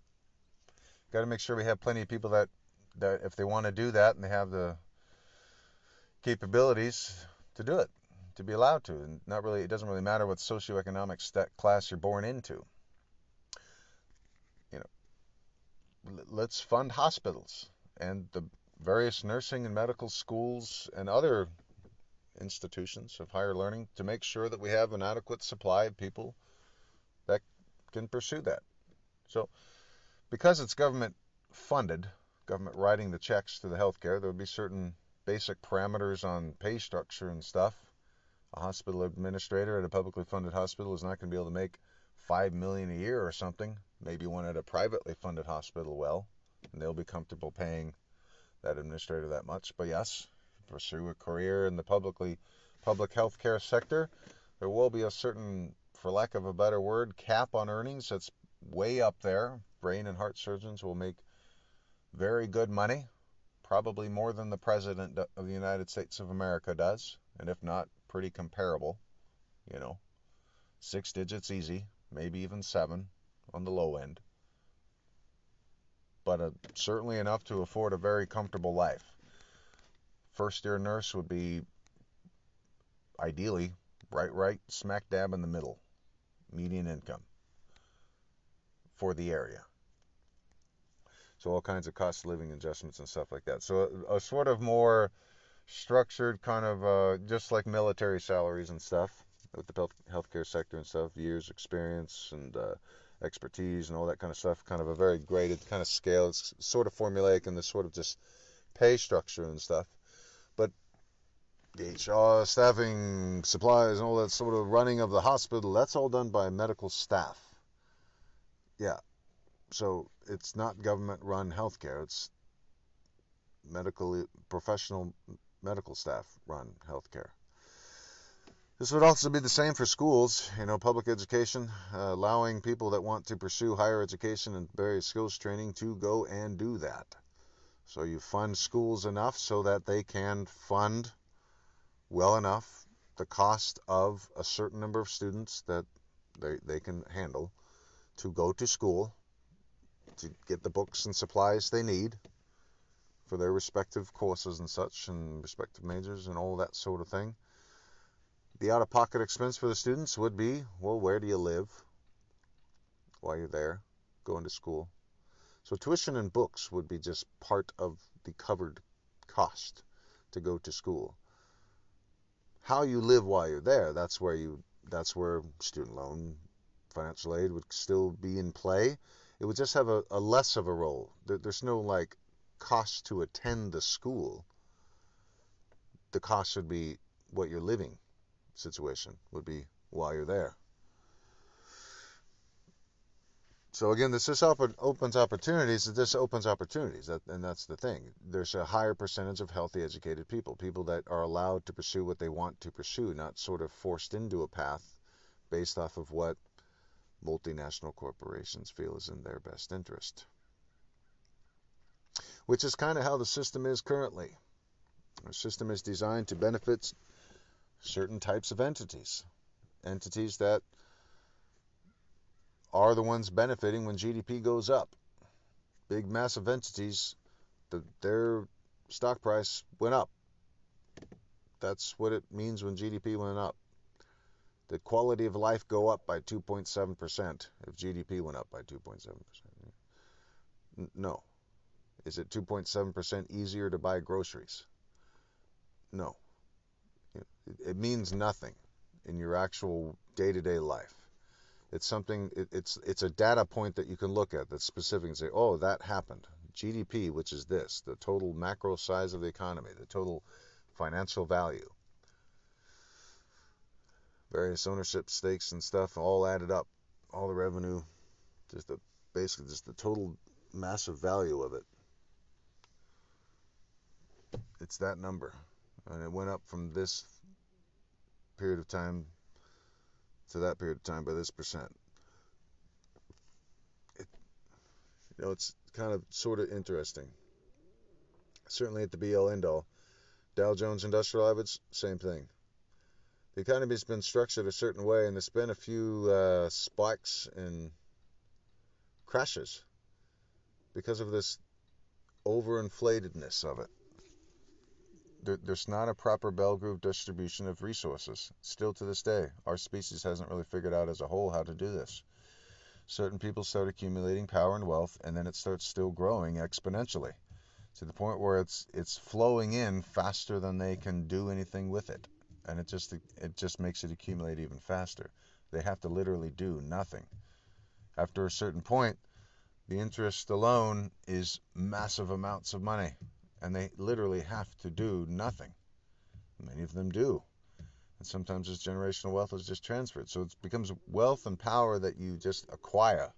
got to make sure we have plenty of people that that if they want to do that and they have the capabilities to do it to be allowed to. And not really, it doesn't really matter what socioeconomic class you're born into. You know, let's fund hospitals and the various nursing and medical schools and other institutions of higher learning to make sure that we have an adequate supply of people that can pursue that. So, because it's government funded, government writing the checks to the healthcare, there would be certain basic parameters on pay structure and stuff a hospital administrator at a publicly funded hospital is not going to be able to make five million a year or something. Maybe one at a privately funded hospital will, and they'll be comfortable paying that administrator that much. But yes, pursue a career in the publicly public healthcare sector, there will be a certain, for lack of a better word, cap on earnings that's way up there. Brain and heart surgeons will make very good money probably more than the President of the United States of America does, and if not, pretty comparable. You know, six digits easy, maybe even seven on the low end. But uh, certainly enough to afford a very comfortable life. First year nurse would be ideally right, right smack dab in the middle, median income for the area. So all kinds of cost of living adjustments and stuff like that. So a, a sort of more structured kind of uh, just like military salaries and stuff with the healthcare sector and stuff, years experience and uh, expertise and all that kind of stuff. Kind of a very graded kind of scale. It's sort of formulaic in the sort of just pay structure and stuff. But the HR, staffing, supplies, and all that sort of running of the hospital, that's all done by medical staff. Yeah, so it's not government run healthcare. It's medical professional medical staff run healthcare. This would also be the same for schools, you know, public education, uh, allowing people that want to pursue higher education and various skills training to go and do that. So you fund schools enough so that they can fund well enough the cost of a certain number of students that they, they can handle to go to school to get the books and supplies they need for their respective courses and such, and respective majors and all that sort of thing. The out of pocket expense for the students would be well, where do you live while you're there going to school? So, tuition and books would be just part of the covered cost to go to school. How you live while you're there, that's where you that's where student loan financial aid would still be in play it would just have a, a less of a role. There, there's no like cost to attend the school. The cost would be what you're living situation would be while you're there. So again, this just opens opportunities. This opens opportunities, and that's the thing. There's a higher percentage of healthy, educated people, people that are allowed to pursue what they want to pursue, not sort of forced into a path based off of what multinational corporations feel is in their best interest. Which is kind of how the system is currently. The system is designed to benefit certain types of entities, entities that are the ones benefiting when GDP goes up. Big, massive entities, the, their stock price went up. That's what it means when GDP went up the quality of life go up by 2.7% if GDP went up by 2.7%? No. Is it 2.7% easier to buy groceries? No. It means nothing in your actual day-to-day life. It's something. it's it's a data point that you can look at that's specific and say, oh, that happened. GDP, which is this, the total macro size of the economy, the total financial value various ownership stakes and stuff all added up, all the revenue, just the basically just the total massive value of it. It's that number, and it went up from this period of time to that period of time by this percent. It, you know, it's kind of sort of interesting. Certainly at the BL end all. Dow Jones Industrial Average, same thing the economy has been structured a certain way, and there's been a few uh, spikes and crashes because of this overinflatedness of it. There, there's not a proper bell curve distribution of resources. Still to this day, our species hasn't really figured out as a whole how to do this. Certain people start accumulating power and wealth, and then it starts still growing exponentially to the point where it's it's flowing in faster than they can do anything with it and it just it just makes it accumulate even faster. They have to literally do nothing. After a certain point, the interest alone is massive amounts of money, and they literally have to do nothing. Many of them do. And sometimes this generational wealth is just transferred. So it becomes wealth and power that you just acquire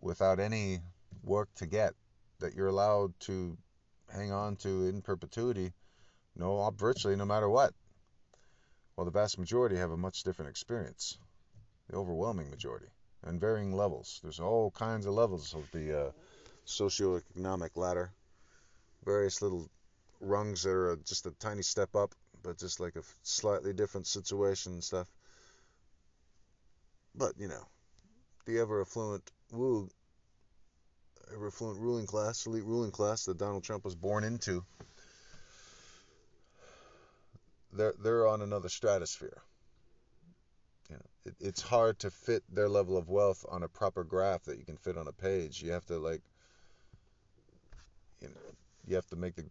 without any work to get, that you're allowed to hang on to in perpetuity no, virtually no matter what. While the vast majority have a much different experience, the overwhelming majority, and varying levels. There's all kinds of levels of the uh, socioeconomic ladder, various little rungs that are just a tiny step up, but just like a slightly different situation and stuff. But, you know, the ever affluent ever affluent ruling class, elite ruling class that Donald Trump was born into, they're they're on another stratosphere. You know, it, it's hard to fit their level of wealth on a proper graph that you can fit on a page. You have to like, you know, you have to make the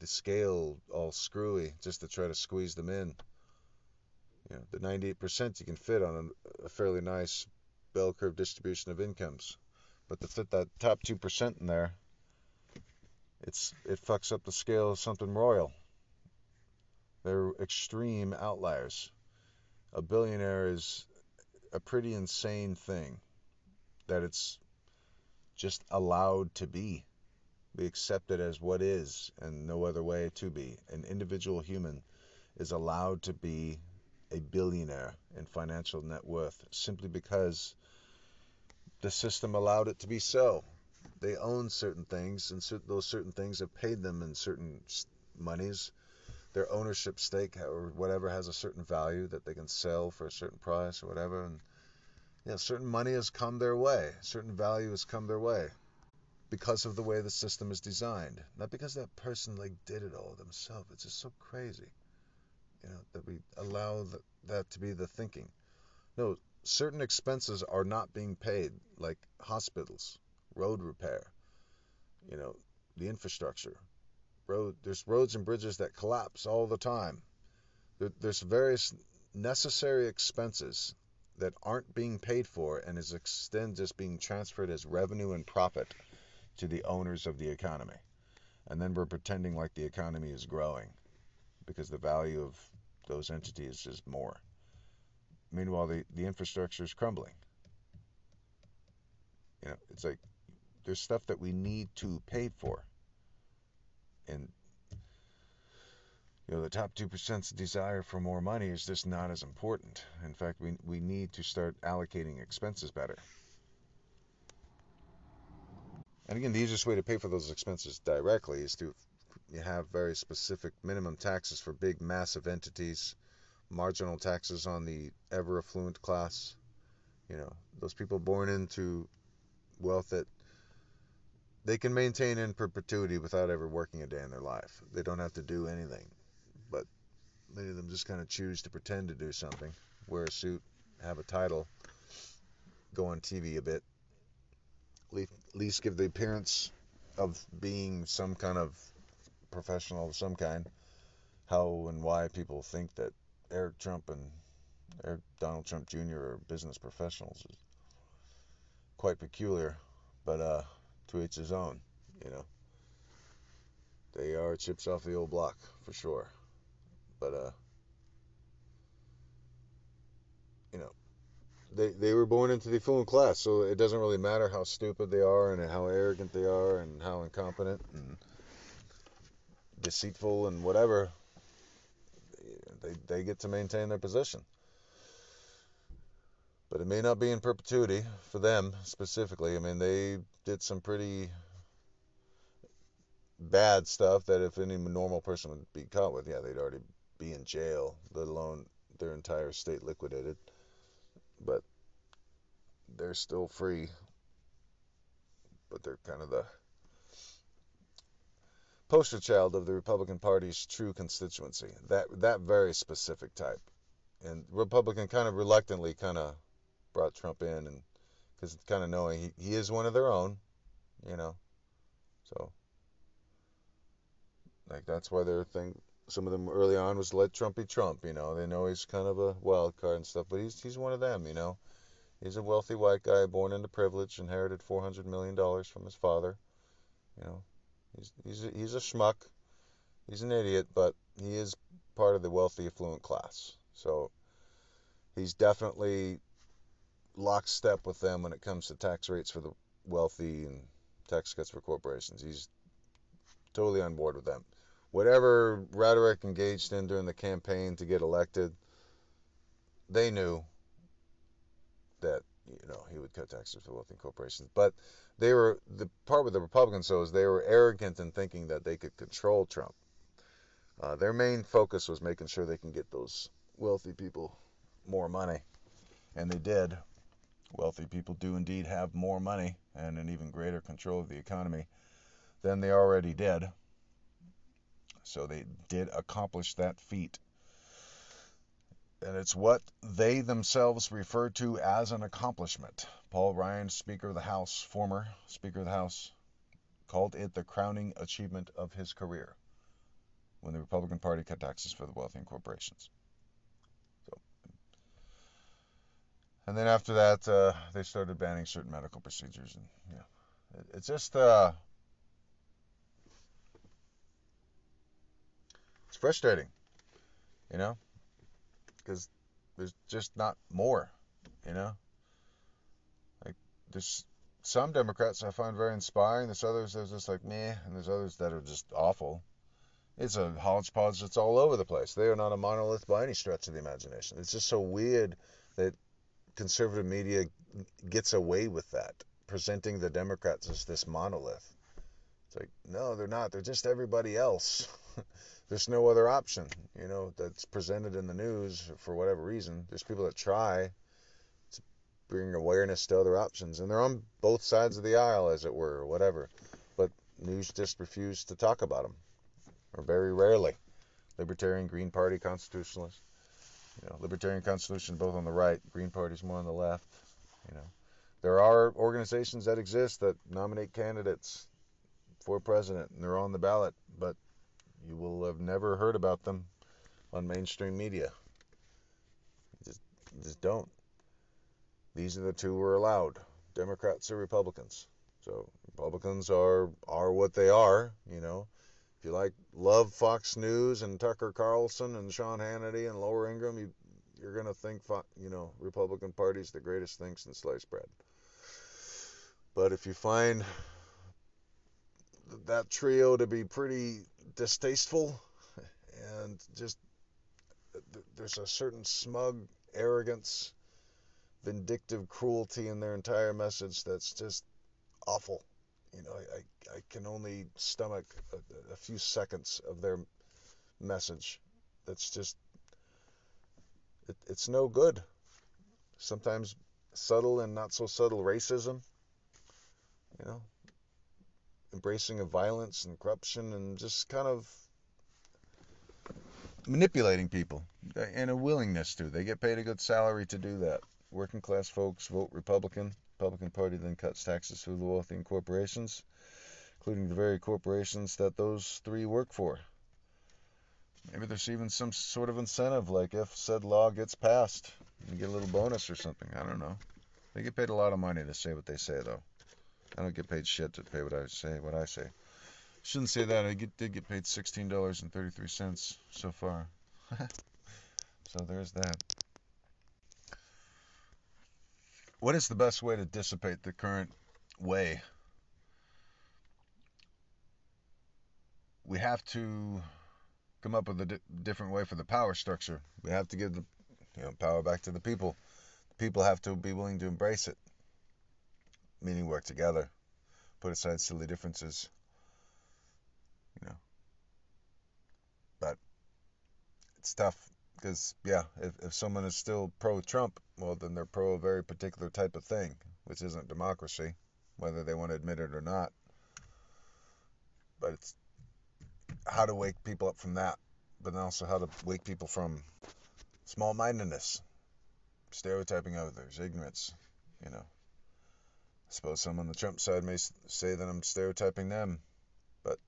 the scale all screwy just to try to squeeze them in. You know, the 98% you can fit on a, a fairly nice bell curve distribution of incomes. But to fit that top 2% in there, it's it fucks up the scale of something royal. They're extreme outliers. A billionaire is a pretty insane thing that it's just allowed to be. We accept it as what is and no other way to be. An individual human is allowed to be a billionaire in financial net worth simply because the system allowed it to be so. They own certain things, and those certain things have paid them in certain monies. Their ownership stake or whatever has a certain value that they can sell for a certain price or whatever. And you know, certain money has come their way, certain value has come their way because of the way the system is designed. Not because that person like did it all themselves. It's just so crazy, you know, that we allow that, that to be the thinking. No, certain expenses are not being paid, like hospitals, road repair, you know, the infrastructure. Road, there's roads and bridges that collapse all the time. There, there's various necessary expenses that aren't being paid for and is extend just being transferred as revenue and profit to the owners of the economy. And then we're pretending like the economy is growing because the value of those entities is more. Meanwhile, the, the infrastructure is crumbling. You know, it's like there's stuff that we need to pay for. And, you know, the top 2%'s desire for more money is just not as important. In fact, we, we need to start allocating expenses better. And again, the easiest way to pay for those expenses directly is to have very specific minimum taxes for big, massive entities marginal taxes on the ever affluent class. You know, those people born into wealth that they can maintain in perpetuity without ever working a day in their life. They don't have to do anything. Many of them just kind of choose to pretend to do something, wear a suit, have a title, go on TV a bit, at least give the appearance of being some kind of professional of some kind. How and why people think that Eric Trump and Eric Donald Trump Jr. are business professionals is quite peculiar, but uh, to each his own, you know. They are chips off the old block for sure, but uh, you know, they they were born into the affluent class, so it doesn't really matter how stupid they are and how arrogant they are and how incompetent and deceitful and whatever they, they get to maintain their position. But it may not be in perpetuity for them specifically. I mean, they did some pretty bad stuff that if any normal person would be caught with, yeah, they'd already be in jail, let alone their entire state liquidated. But they're still free. But they're kind of the poster child of the Republican Party's true constituency. That that very specific type. And Republican kind of reluctantly kind of brought Trump in, and because kind of knowing he, he is one of their own, you know. So like that's why their thing. Some of them early on was let Trump be Trump. You know, they know he's kind of a wild card and stuff, but he's he's one of them. You know, he's a wealthy white guy born into privilege, inherited 400 million dollars from his father. You know, He's he's a, he's a schmuck. He's an idiot, but he is part of the wealthy, affluent class. So he's definitely lockstep with them when it comes to tax rates for the wealthy and tax cuts for corporations. He's totally on board with them. Whatever rhetoric engaged in during the campaign to get elected, they knew that you know he would cut taxes for wealthy corporations. But they were the part with the Republicans though is they were arrogant in thinking that they could control Trump. Uh, their main focus was making sure they can get those wealthy people more money, and they did. Wealthy people do indeed have more money and an even greater control of the economy than they already did. So they did accomplish that feat. And it's what they themselves refer to as an accomplishment. Paul Ryan, Speaker of the House, former Speaker of the House, called it the crowning achievement of his career when the Republican Party cut taxes for the wealthy and corporations. And then after that, uh, they started banning certain medical procedures, and yeah, it, it's just uh, frustrating, you know because there's just not more, you know. Like there's some Democrats I find very inspiring. There's others that are just like meh, and there's others that are just awful. It's a hodgepodge that's all over the place. They are not a monolith by any stretch of the imagination. It's just so weird that conservative media gets away with that, presenting the Democrats as this monolith. It's like, no, they're not. They're just everybody else. there's no other option, you know, that's presented in the news for whatever reason. There's people that try to bring awareness to other options, and they're on both sides of the aisle, as it were, or whatever. But news just refuse to talk about them, or very rarely. Libertarian, Green Party, Constitutionalist. You know, Libertarian Constitution both on the right, Green Party's more on the left. You know, there are organizations that exist that nominate candidates for president, and they're on the ballot, but you will have never heard about them on mainstream media. Just, just don't. These are the two we're allowed Democrats or Republicans. So Republicans are are what they are, you know. If you like love Fox News and Tucker Carlson and Sean Hannity and Laura Ingraham, you you're gonna think you know Republican Party's the greatest thing since sliced bread. But if you find that trio to be pretty distasteful and just there's a certain smug arrogance, vindictive cruelty in their entire message that's just awful. You know, I, I can only stomach a, a few seconds of their message. That's just, it, it's no good. Sometimes subtle and not so subtle racism. You know, embracing of violence and corruption and just kind of manipulating people uh, and a willingness to. They get paid a good salary to do that. Working class folks vote Republican. Republican Party then cuts taxes for the wealthy and corporations, including the very corporations that those three work for. Maybe there's even some sort of incentive, like if said law gets passed, you get a little bonus or something. I don't know. They get paid a lot of money to say what they say, though. I don't get paid shit to pay what I say. What I say. Shouldn't say that. I get, did get paid sixteen dollars and thirty three cents so far. so there's that. What is the best way to dissipate the current way? We have to come up with a di- different way for the power structure. We have to give the you know, power back to the people. The people have to be willing to embrace it meaning work together, put aside silly differences, you know. But it's tough because, yeah, if, if someone is still pro Trump, well, then they're pro a very particular type of thing, which isn't democracy, whether they want to admit it or not. But it's how to wake people up from that, but then also how to wake people from small mindedness, stereotyping others, ignorance, you know suppose some on the Trump side may say that I'm stereotyping them, but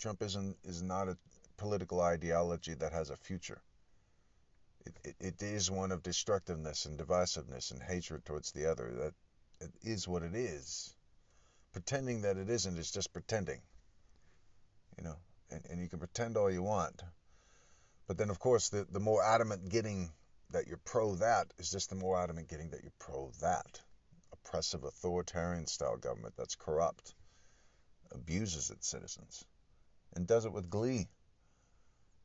Trumpism is not a political ideology that has a future. It, it, it is one of destructiveness and divisiveness and hatred towards the other. That it is what it is. Pretending that it isn't is just pretending. You know, and, and you can pretend all you want. But then, of course, the, the more adamant getting that you're pro that is just the more adamant getting that you're pro that oppressive authoritarian style government that's corrupt, abuses its citizens, and does it with glee.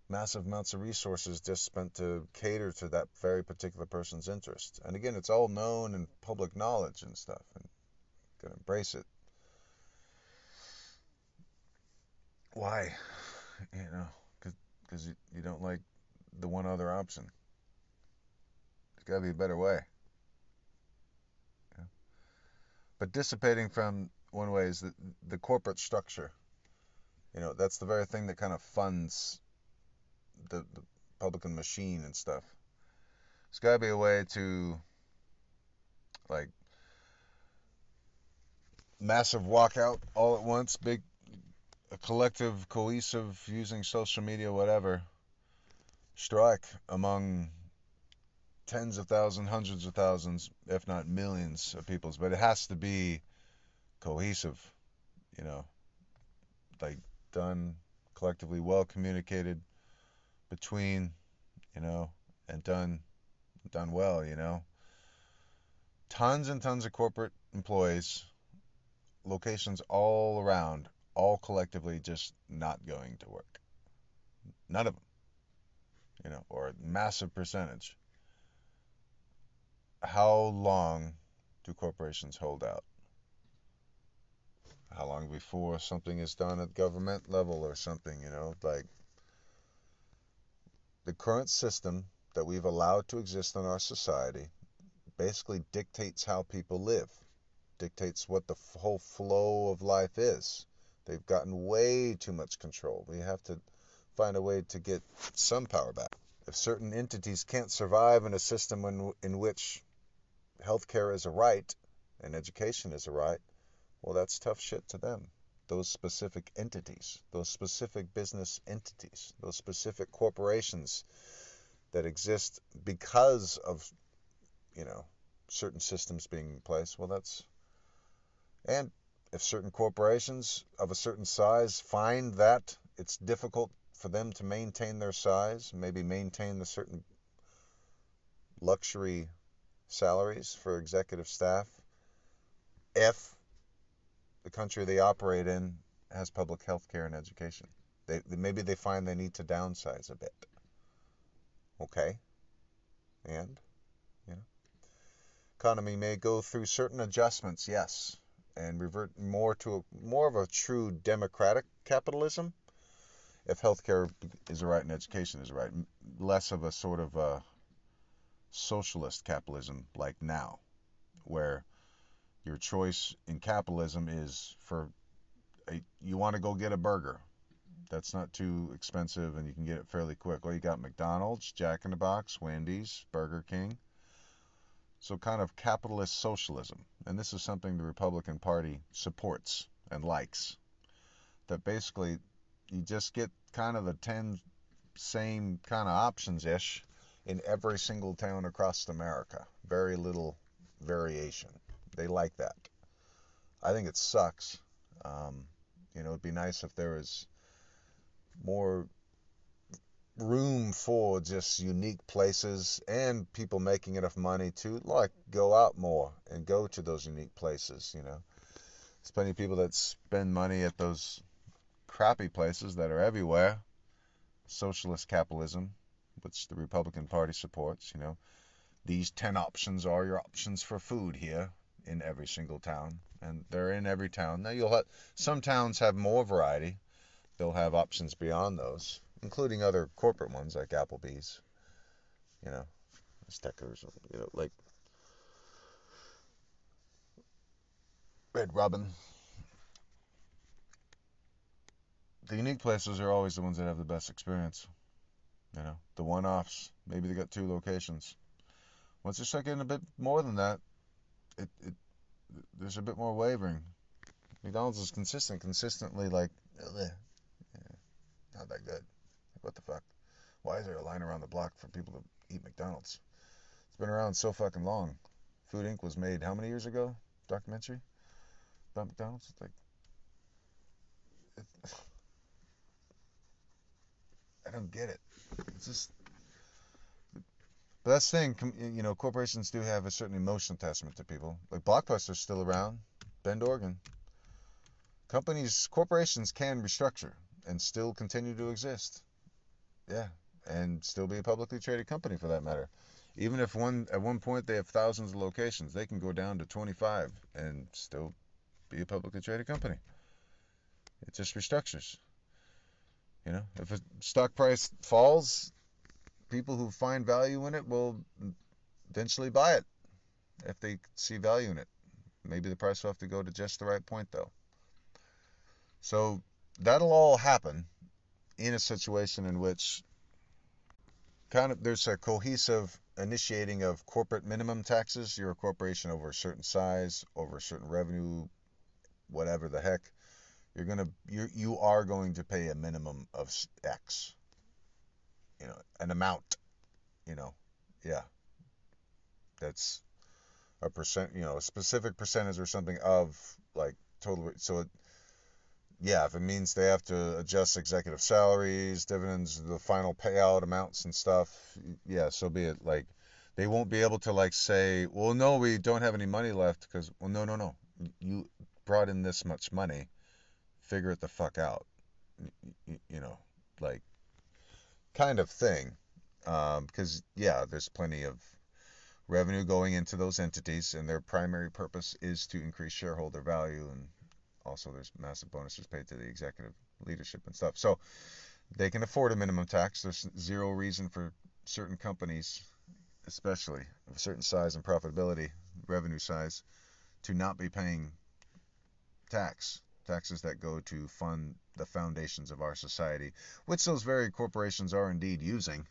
massive amounts of resources just spent to cater to that very particular person's interest. And again, it's all known and public knowledge and stuff, and gonna embrace it. Why? You know, because you, you don't like the one other option. There's got to be a better way. Yeah. But dissipating from one way is the, the corporate structure. You know, that's the very thing that kind of funds the, the Republican machine and stuff. There's got to be a way to, like, massive walkout all at once, big, a collective, cohesive, using social media, whatever, strike among tens of thousands, hundreds of thousands, if not millions of peoples. But it has to be cohesive, you know, like done collectively, well communicated between, you know, and done done well, you know. Tons and tons of corporate employees, locations all around, all collectively just not going to work. None of them you know, or a massive percentage. How long do corporations hold out? How long before something is done at government level or something, you know, like the current system that we've allowed to exist in our society basically dictates how people live, dictates what the whole flow of life is. They've gotten way too much control. We have to find a way to get some power back. If certain entities can't survive in a system in, in which healthcare is a right and education is a right, well, that's tough shit to them. Those specific entities, those specific business entities, those specific corporations that exist because of, you know, certain systems being in place, well, that's. And if certain corporations of a certain size find that it's difficult for them to maintain their size, maybe maintain the certain luxury salaries for executive staff, if the country they operate in has public health care and education. They, maybe they find they need to downsize a bit. Okay. And, you know, economy may go through certain adjustments, yes, and revert more to a, more of a true democratic capitalism if healthcare is a right and education is a right, less of a sort of a socialist capitalism like now, where your choice in capitalism is for a, you want to go get a burger. That's not too expensive and you can get it fairly quick. Well, you got McDonald's, Jack in the Box, Wendy's, Burger King. So, kind of capitalist socialism. And this is something the Republican Party supports and likes. That basically you just get kind of the 10 same kind of options ish in every single town across America. Very little variation. They like that. I think it sucks. Um, you know, it'd be nice if there was more room for just unique places and people making enough money to like go out more and go to those unique places. You know, there's plenty of people that spend money at those crappy places that are everywhere. Socialist capitalism, which the Republican Party supports, you know. These 10 options are your options for food here in every single town. And they're in every town. Now, you'll have some towns have more variety. They'll have options beyond those, including other corporate ones like Applebee's, you know, Steckers, you know, like Red Robin, the unique places are always the ones that have the best experience. You know, the one-offs. Maybe they got two locations. Once you start getting a bit more than that, it, it there's a bit more wavering. McDonald's is consistent, consistently like, yeah, not that good. What the fuck? Why is there a line around the block for people to eat McDonald's? It's been around so fucking long. Food Inc. was made how many years ago? Documentary about McDonald's. It's like, it, I don't get it. It's just. But that's the thing, you know, corporations do have a certain emotional attachment to people. Like Blockbuster's still around, Bend, Oregon. Companies, corporations can restructure and still continue to exist. Yeah, and still be a publicly traded company for that matter. Even if one at one point they have thousands of locations, they can go down to 25 and still be a publicly traded company. It just restructures. You know, if a stock price falls, people who find value in it will eventually buy it if they see value in it. Maybe the price will have to go to just the right point though. So that'll all happen in a situation in which kind of there's a cohesive initiating of corporate minimum taxes. You're a corporation over a certain size, over a certain revenue, whatever the heck. You're gonna you you are going to pay a minimum of X. You know, an amount. You know, yeah. That's a percent. You know, a specific percentage or something of like total. So it yeah, if it means they have to adjust executive salaries, dividends, the final payout amounts and stuff, yeah, so be it. Like, they won't be able to like say, well, no, we don't have any money left because, well, no, no, no, you brought in this much money, figure it the fuck out, you, know, like, kind of thing. Um, because yeah, there's plenty of revenue going into those entities, and their primary purpose is to increase shareholder value and also there's massive bonuses paid to the executive leadership and stuff. So they can afford a minimum tax. There's zero reason for certain companies, especially of a certain size and profitability, revenue size, to not be paying tax. Taxes that go to fund the foundations of our society, which those very corporations are indeed using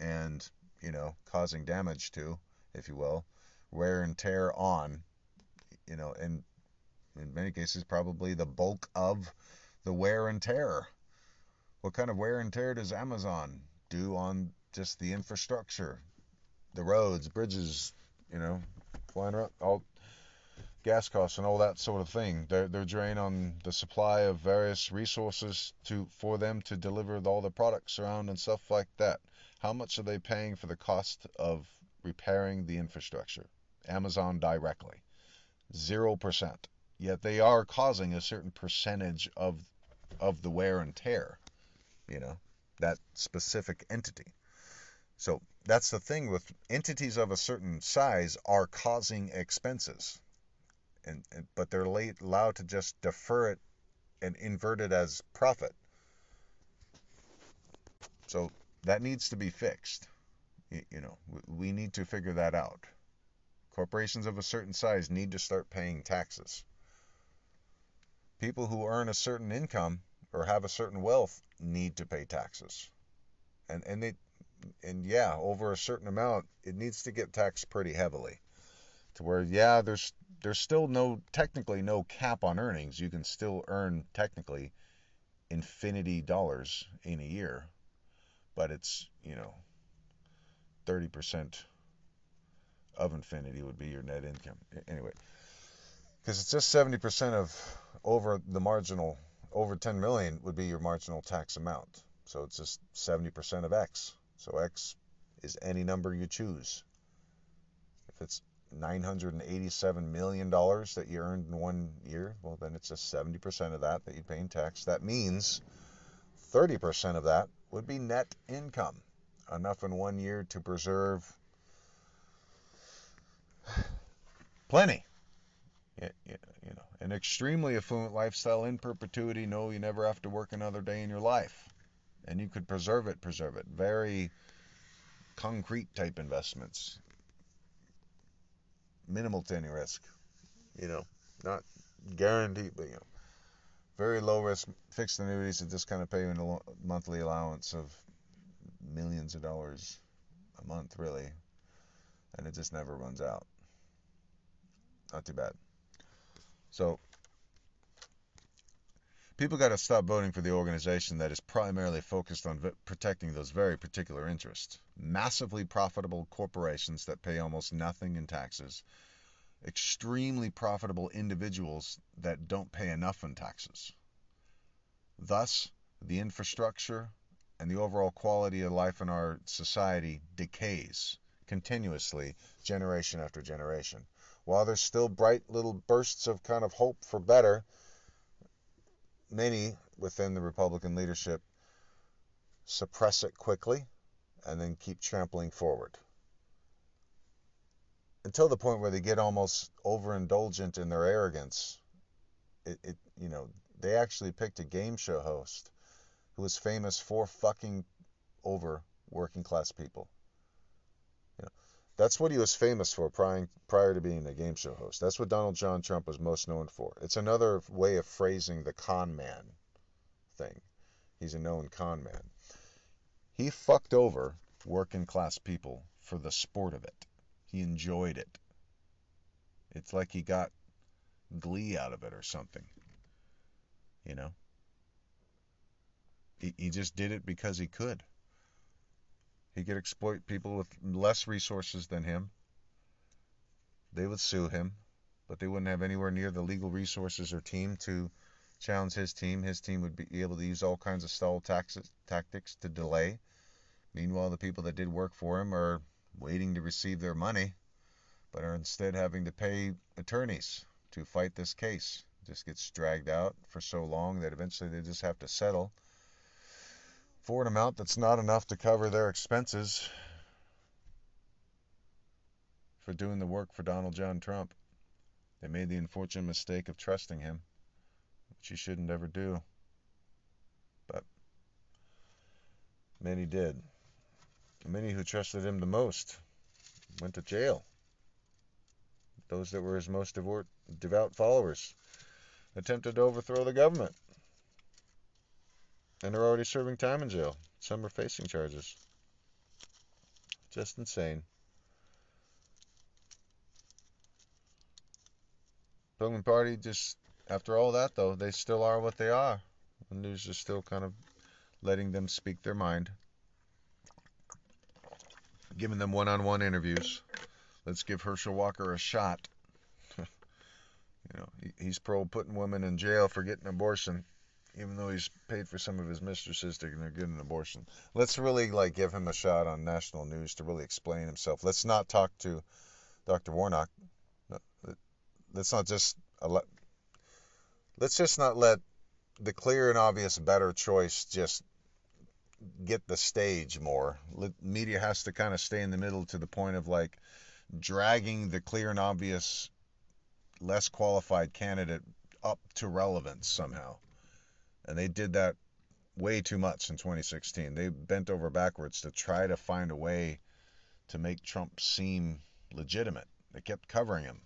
and, you know, causing damage to, if you will, wear and tear on, you know, and in many cases, probably the bulk of the wear and tear. What kind of wear and tear does Amazon do on just the infrastructure, the roads, bridges, you know, flying around, all gas costs and all that sort of thing. They're, they're drain on the supply of various resources to for them to deliver all the products around and stuff like that. How much are they paying for the cost of repairing the infrastructure? Amazon directly. Zero percent yet they are causing a certain percentage of of the wear and tear you know that specific entity so that's the thing with entities of a certain size are causing expenses and, and but they're late, allowed to just defer it and invert it as profit so that needs to be fixed you, you know we, we need to figure that out corporations of a certain size need to start paying taxes people who earn a certain income or have a certain wealth need to pay taxes. And and they and yeah, over a certain amount, it needs to get taxed pretty heavily. To where yeah, there's there's still no technically no cap on earnings. You can still earn technically infinity dollars in a year, but it's, you know, 30% of infinity would be your net income. Anyway, because it's just 70% of over the marginal, over 10 million would be your marginal tax amount. So it's just 70% of X. So X is any number you choose. If it's $987 million that you earned in one year, well, then it's just 70% of that that you pay in tax. That means 30% of that would be net income, enough in one year to preserve plenty. You know, an extremely affluent lifestyle in perpetuity. No, you never have to work another day in your life, and you could preserve it, preserve it. Very concrete type investments, minimal to any risk. You know, not guaranteed, but you know, very low risk fixed annuities that just kind of pay you a monthly allowance of millions of dollars a month, really, and it just never runs out. Not too bad. So people got to stop voting for the organization that is primarily focused on v- protecting those very particular interests. Massively profitable corporations that pay almost nothing in taxes, extremely profitable individuals that don't pay enough in taxes. Thus, the infrastructure and the overall quality of life in our society decays continuously, generation after generation while there's still bright little bursts of kind of hope for better, many within the Republican leadership suppress it quickly, and then keep trampling forward. Until the point where they get almost overindulgent in their arrogance. It, it you know, they actually picked a game show host who was famous for fucking over working class people. That's what he was famous for prior, prior to being a game show host. That's what Donald John Trump was most known for. It's another way of phrasing the con man thing. He's a known con man. He fucked over working class people for the sport of it. He enjoyed it. It's like he got glee out of it or something. You know? He, he just did it because he could. He could exploit people with less resources than him. They would sue him, but they wouldn't have anywhere near the legal resources or team to challenge his team. His team would be able to use all kinds of stall tactics to delay. Meanwhile, the people that did work for him are waiting to receive their money, but are instead having to pay attorneys to fight this case. It just gets dragged out for so long that eventually they just have to settle for an amount that's not enough to cover their expenses for doing the work for Donald John Trump. They made the unfortunate mistake of trusting him, which you shouldn't ever do. But many did. Many who trusted him the most went to jail. Those that were his most devout followers attempted to overthrow the government and are already serving time in jail. Some are facing charges. Just insane. Republican Party just after all that though, they still are what they are. The news is still kind of letting them speak their mind. Giving them one-on-one interviews. Let's give Herschel Walker a shot. you know, he's pro putting women in jail for getting abortion even though he's paid for some of his mistresses to get an abortion. Let's really like give him a shot on national news to really explain himself. Let's not talk to Dr. Warnock. Let's not just let's just not let the clear and obvious better choice just get the stage more. Media has to kind of stay in the middle to the point of like dragging the clear and obvious less qualified candidate up to relevance somehow. And they did that way too much in 2016. They bent over backwards to try to find a way to make Trump seem legitimate. They kept covering him.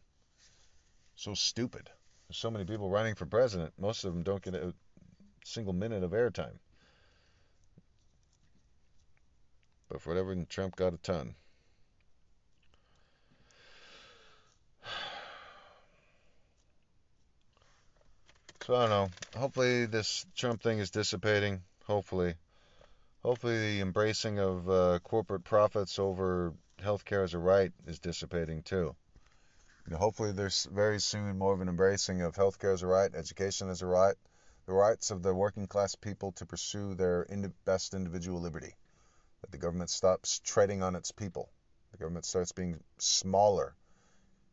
So stupid. There's so many people running for president. Most of them don't get a single minute of airtime. But for whatever Trump got a ton. So I don't know. Hopefully this Trump thing is dissipating. Hopefully. Hopefully the embracing of uh, corporate profits over healthcare as a right is dissipating too. You know, hopefully there's very soon more of an embracing of healthcare as a right, education as a right, the rights of the working class people to pursue their best individual liberty. That the government stops treading on its people. The government starts being smaller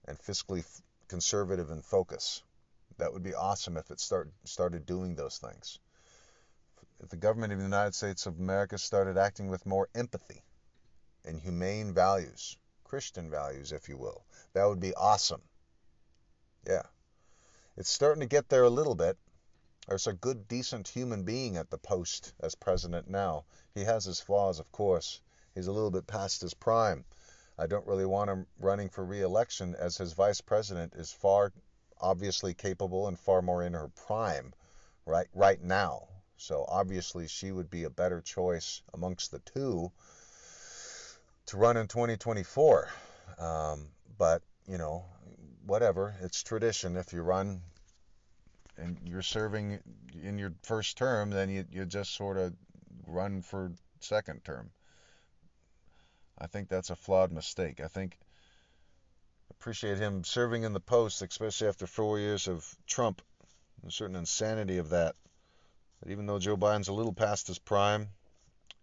and fiscally conservative in focus. That would be awesome if it start, started doing those things. If the government of the United States of America started acting with more empathy and humane values, Christian values, if you will, that would be awesome. Yeah. It's starting to get there a little bit. There's a good, decent human being at the post as president now. He has his flaws, of course. He's a little bit past his prime. I don't really want him running for re-election as his vice president is far obviously capable and far more in her prime right right now. So obviously she would be a better choice amongst the two to run in 2024. Um, but you know, whatever. It's tradition. If you run and you're serving in your first term, then you you just sort of run for second term. I think that's a flawed mistake. I think appreciate him serving in the post, especially after four years of Trump. A certain insanity of that. But even though Joe Biden's a little past his prime,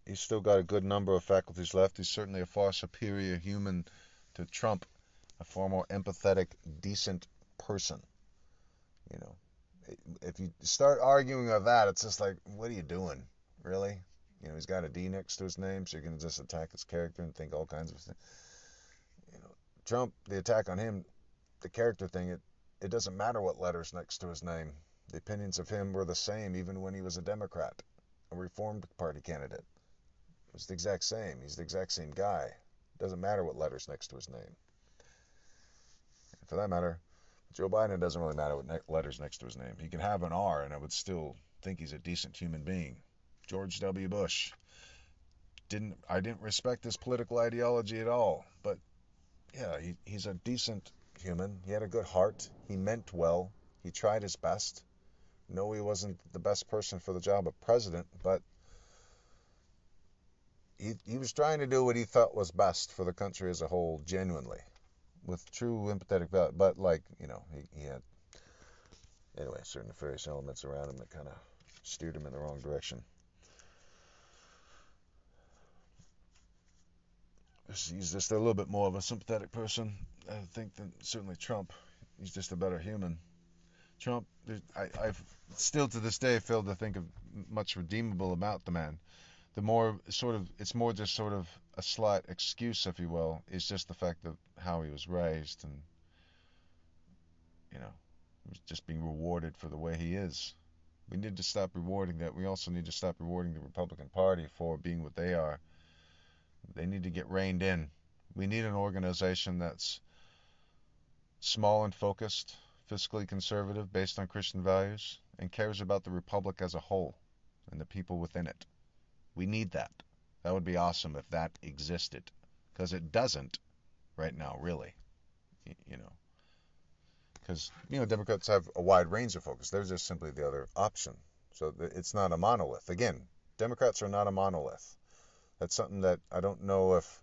he's still got a good number of faculties left. He's certainly a far superior human to Trump, a far more empathetic, decent person. You know, if you start arguing of that, it's just like, what are you doing? Really? You know, he's got a D next to his name, so you're going to just attack his character and think all kinds of things. Trump, the attack on him, the character thing, it, it doesn't matter what letters next to his name. The opinions of him were the same even when he was a Democrat, a Reformed Party candidate. It was the exact same. He's the exact same guy. It doesn't matter what letters next to his name. For that matter, Joe Biden doesn't really matter what ne- letters next to his name. He can have an R, and I would still think he's a decent human being. George W. Bush didn't I didn't respect his political ideology at all, but yeah, he, he's a decent human. He had a good heart. He meant well. He tried his best. No, he wasn't the best person for the job of president, but he, he was trying to do what he thought was best for the country as a whole, genuinely with true empathetic value. But like you know, he, he had anyway certain nefarious elements around him that kind of steered him in the wrong direction. He's just a little bit more of a sympathetic person, I think, than certainly Trump. He's just a better human. Trump, I, I've still to this day failed to think of much redeemable about the man. The more sort of, it's more just sort of a slight excuse, if you will, is just the fact of how he was raised and, you know, just being rewarded for the way he is. We need to stop rewarding that. We also need to stop rewarding the Republican Party for being what they are. They need to get reined in. We need an organization that's small and focused, fiscally conservative, based on Christian values, and cares about the Republic as a whole and the people within it. We need that. That would be awesome if that existed, because it doesn't right now, really. You know, because you know Democrats have a wide range of focus. They're just simply the other option. So it's not a monolith. Again, Democrats are not a monolith. That's something that I don't know if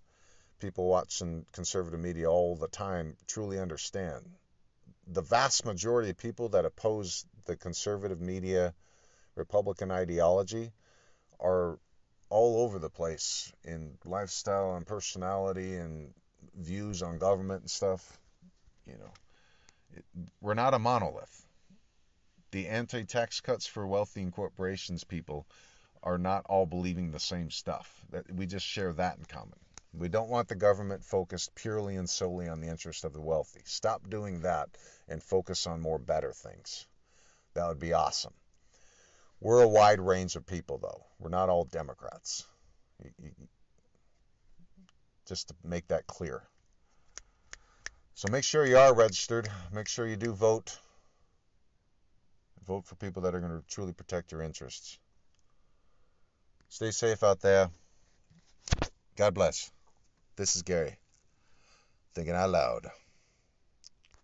people watching conservative media all the time truly understand. The vast majority of people that oppose the conservative media Republican ideology are all over the place in lifestyle and personality and views on government and stuff. You know, it, we're not a monolith. The anti-tax cuts for wealthy and corporations people are not all believing the same stuff. That we just share that in common. We don't want the government focused purely and solely on the interest of the wealthy. Stop doing that and focus on more better things. That would be awesome. We're a wide range of people, though. We're not all Democrats. Just to make that clear. So make sure you are registered. Make sure you do vote. Vote for people that are going to truly protect your interests. Stay safe out there. God bless. This is Gary. Thinking out loud.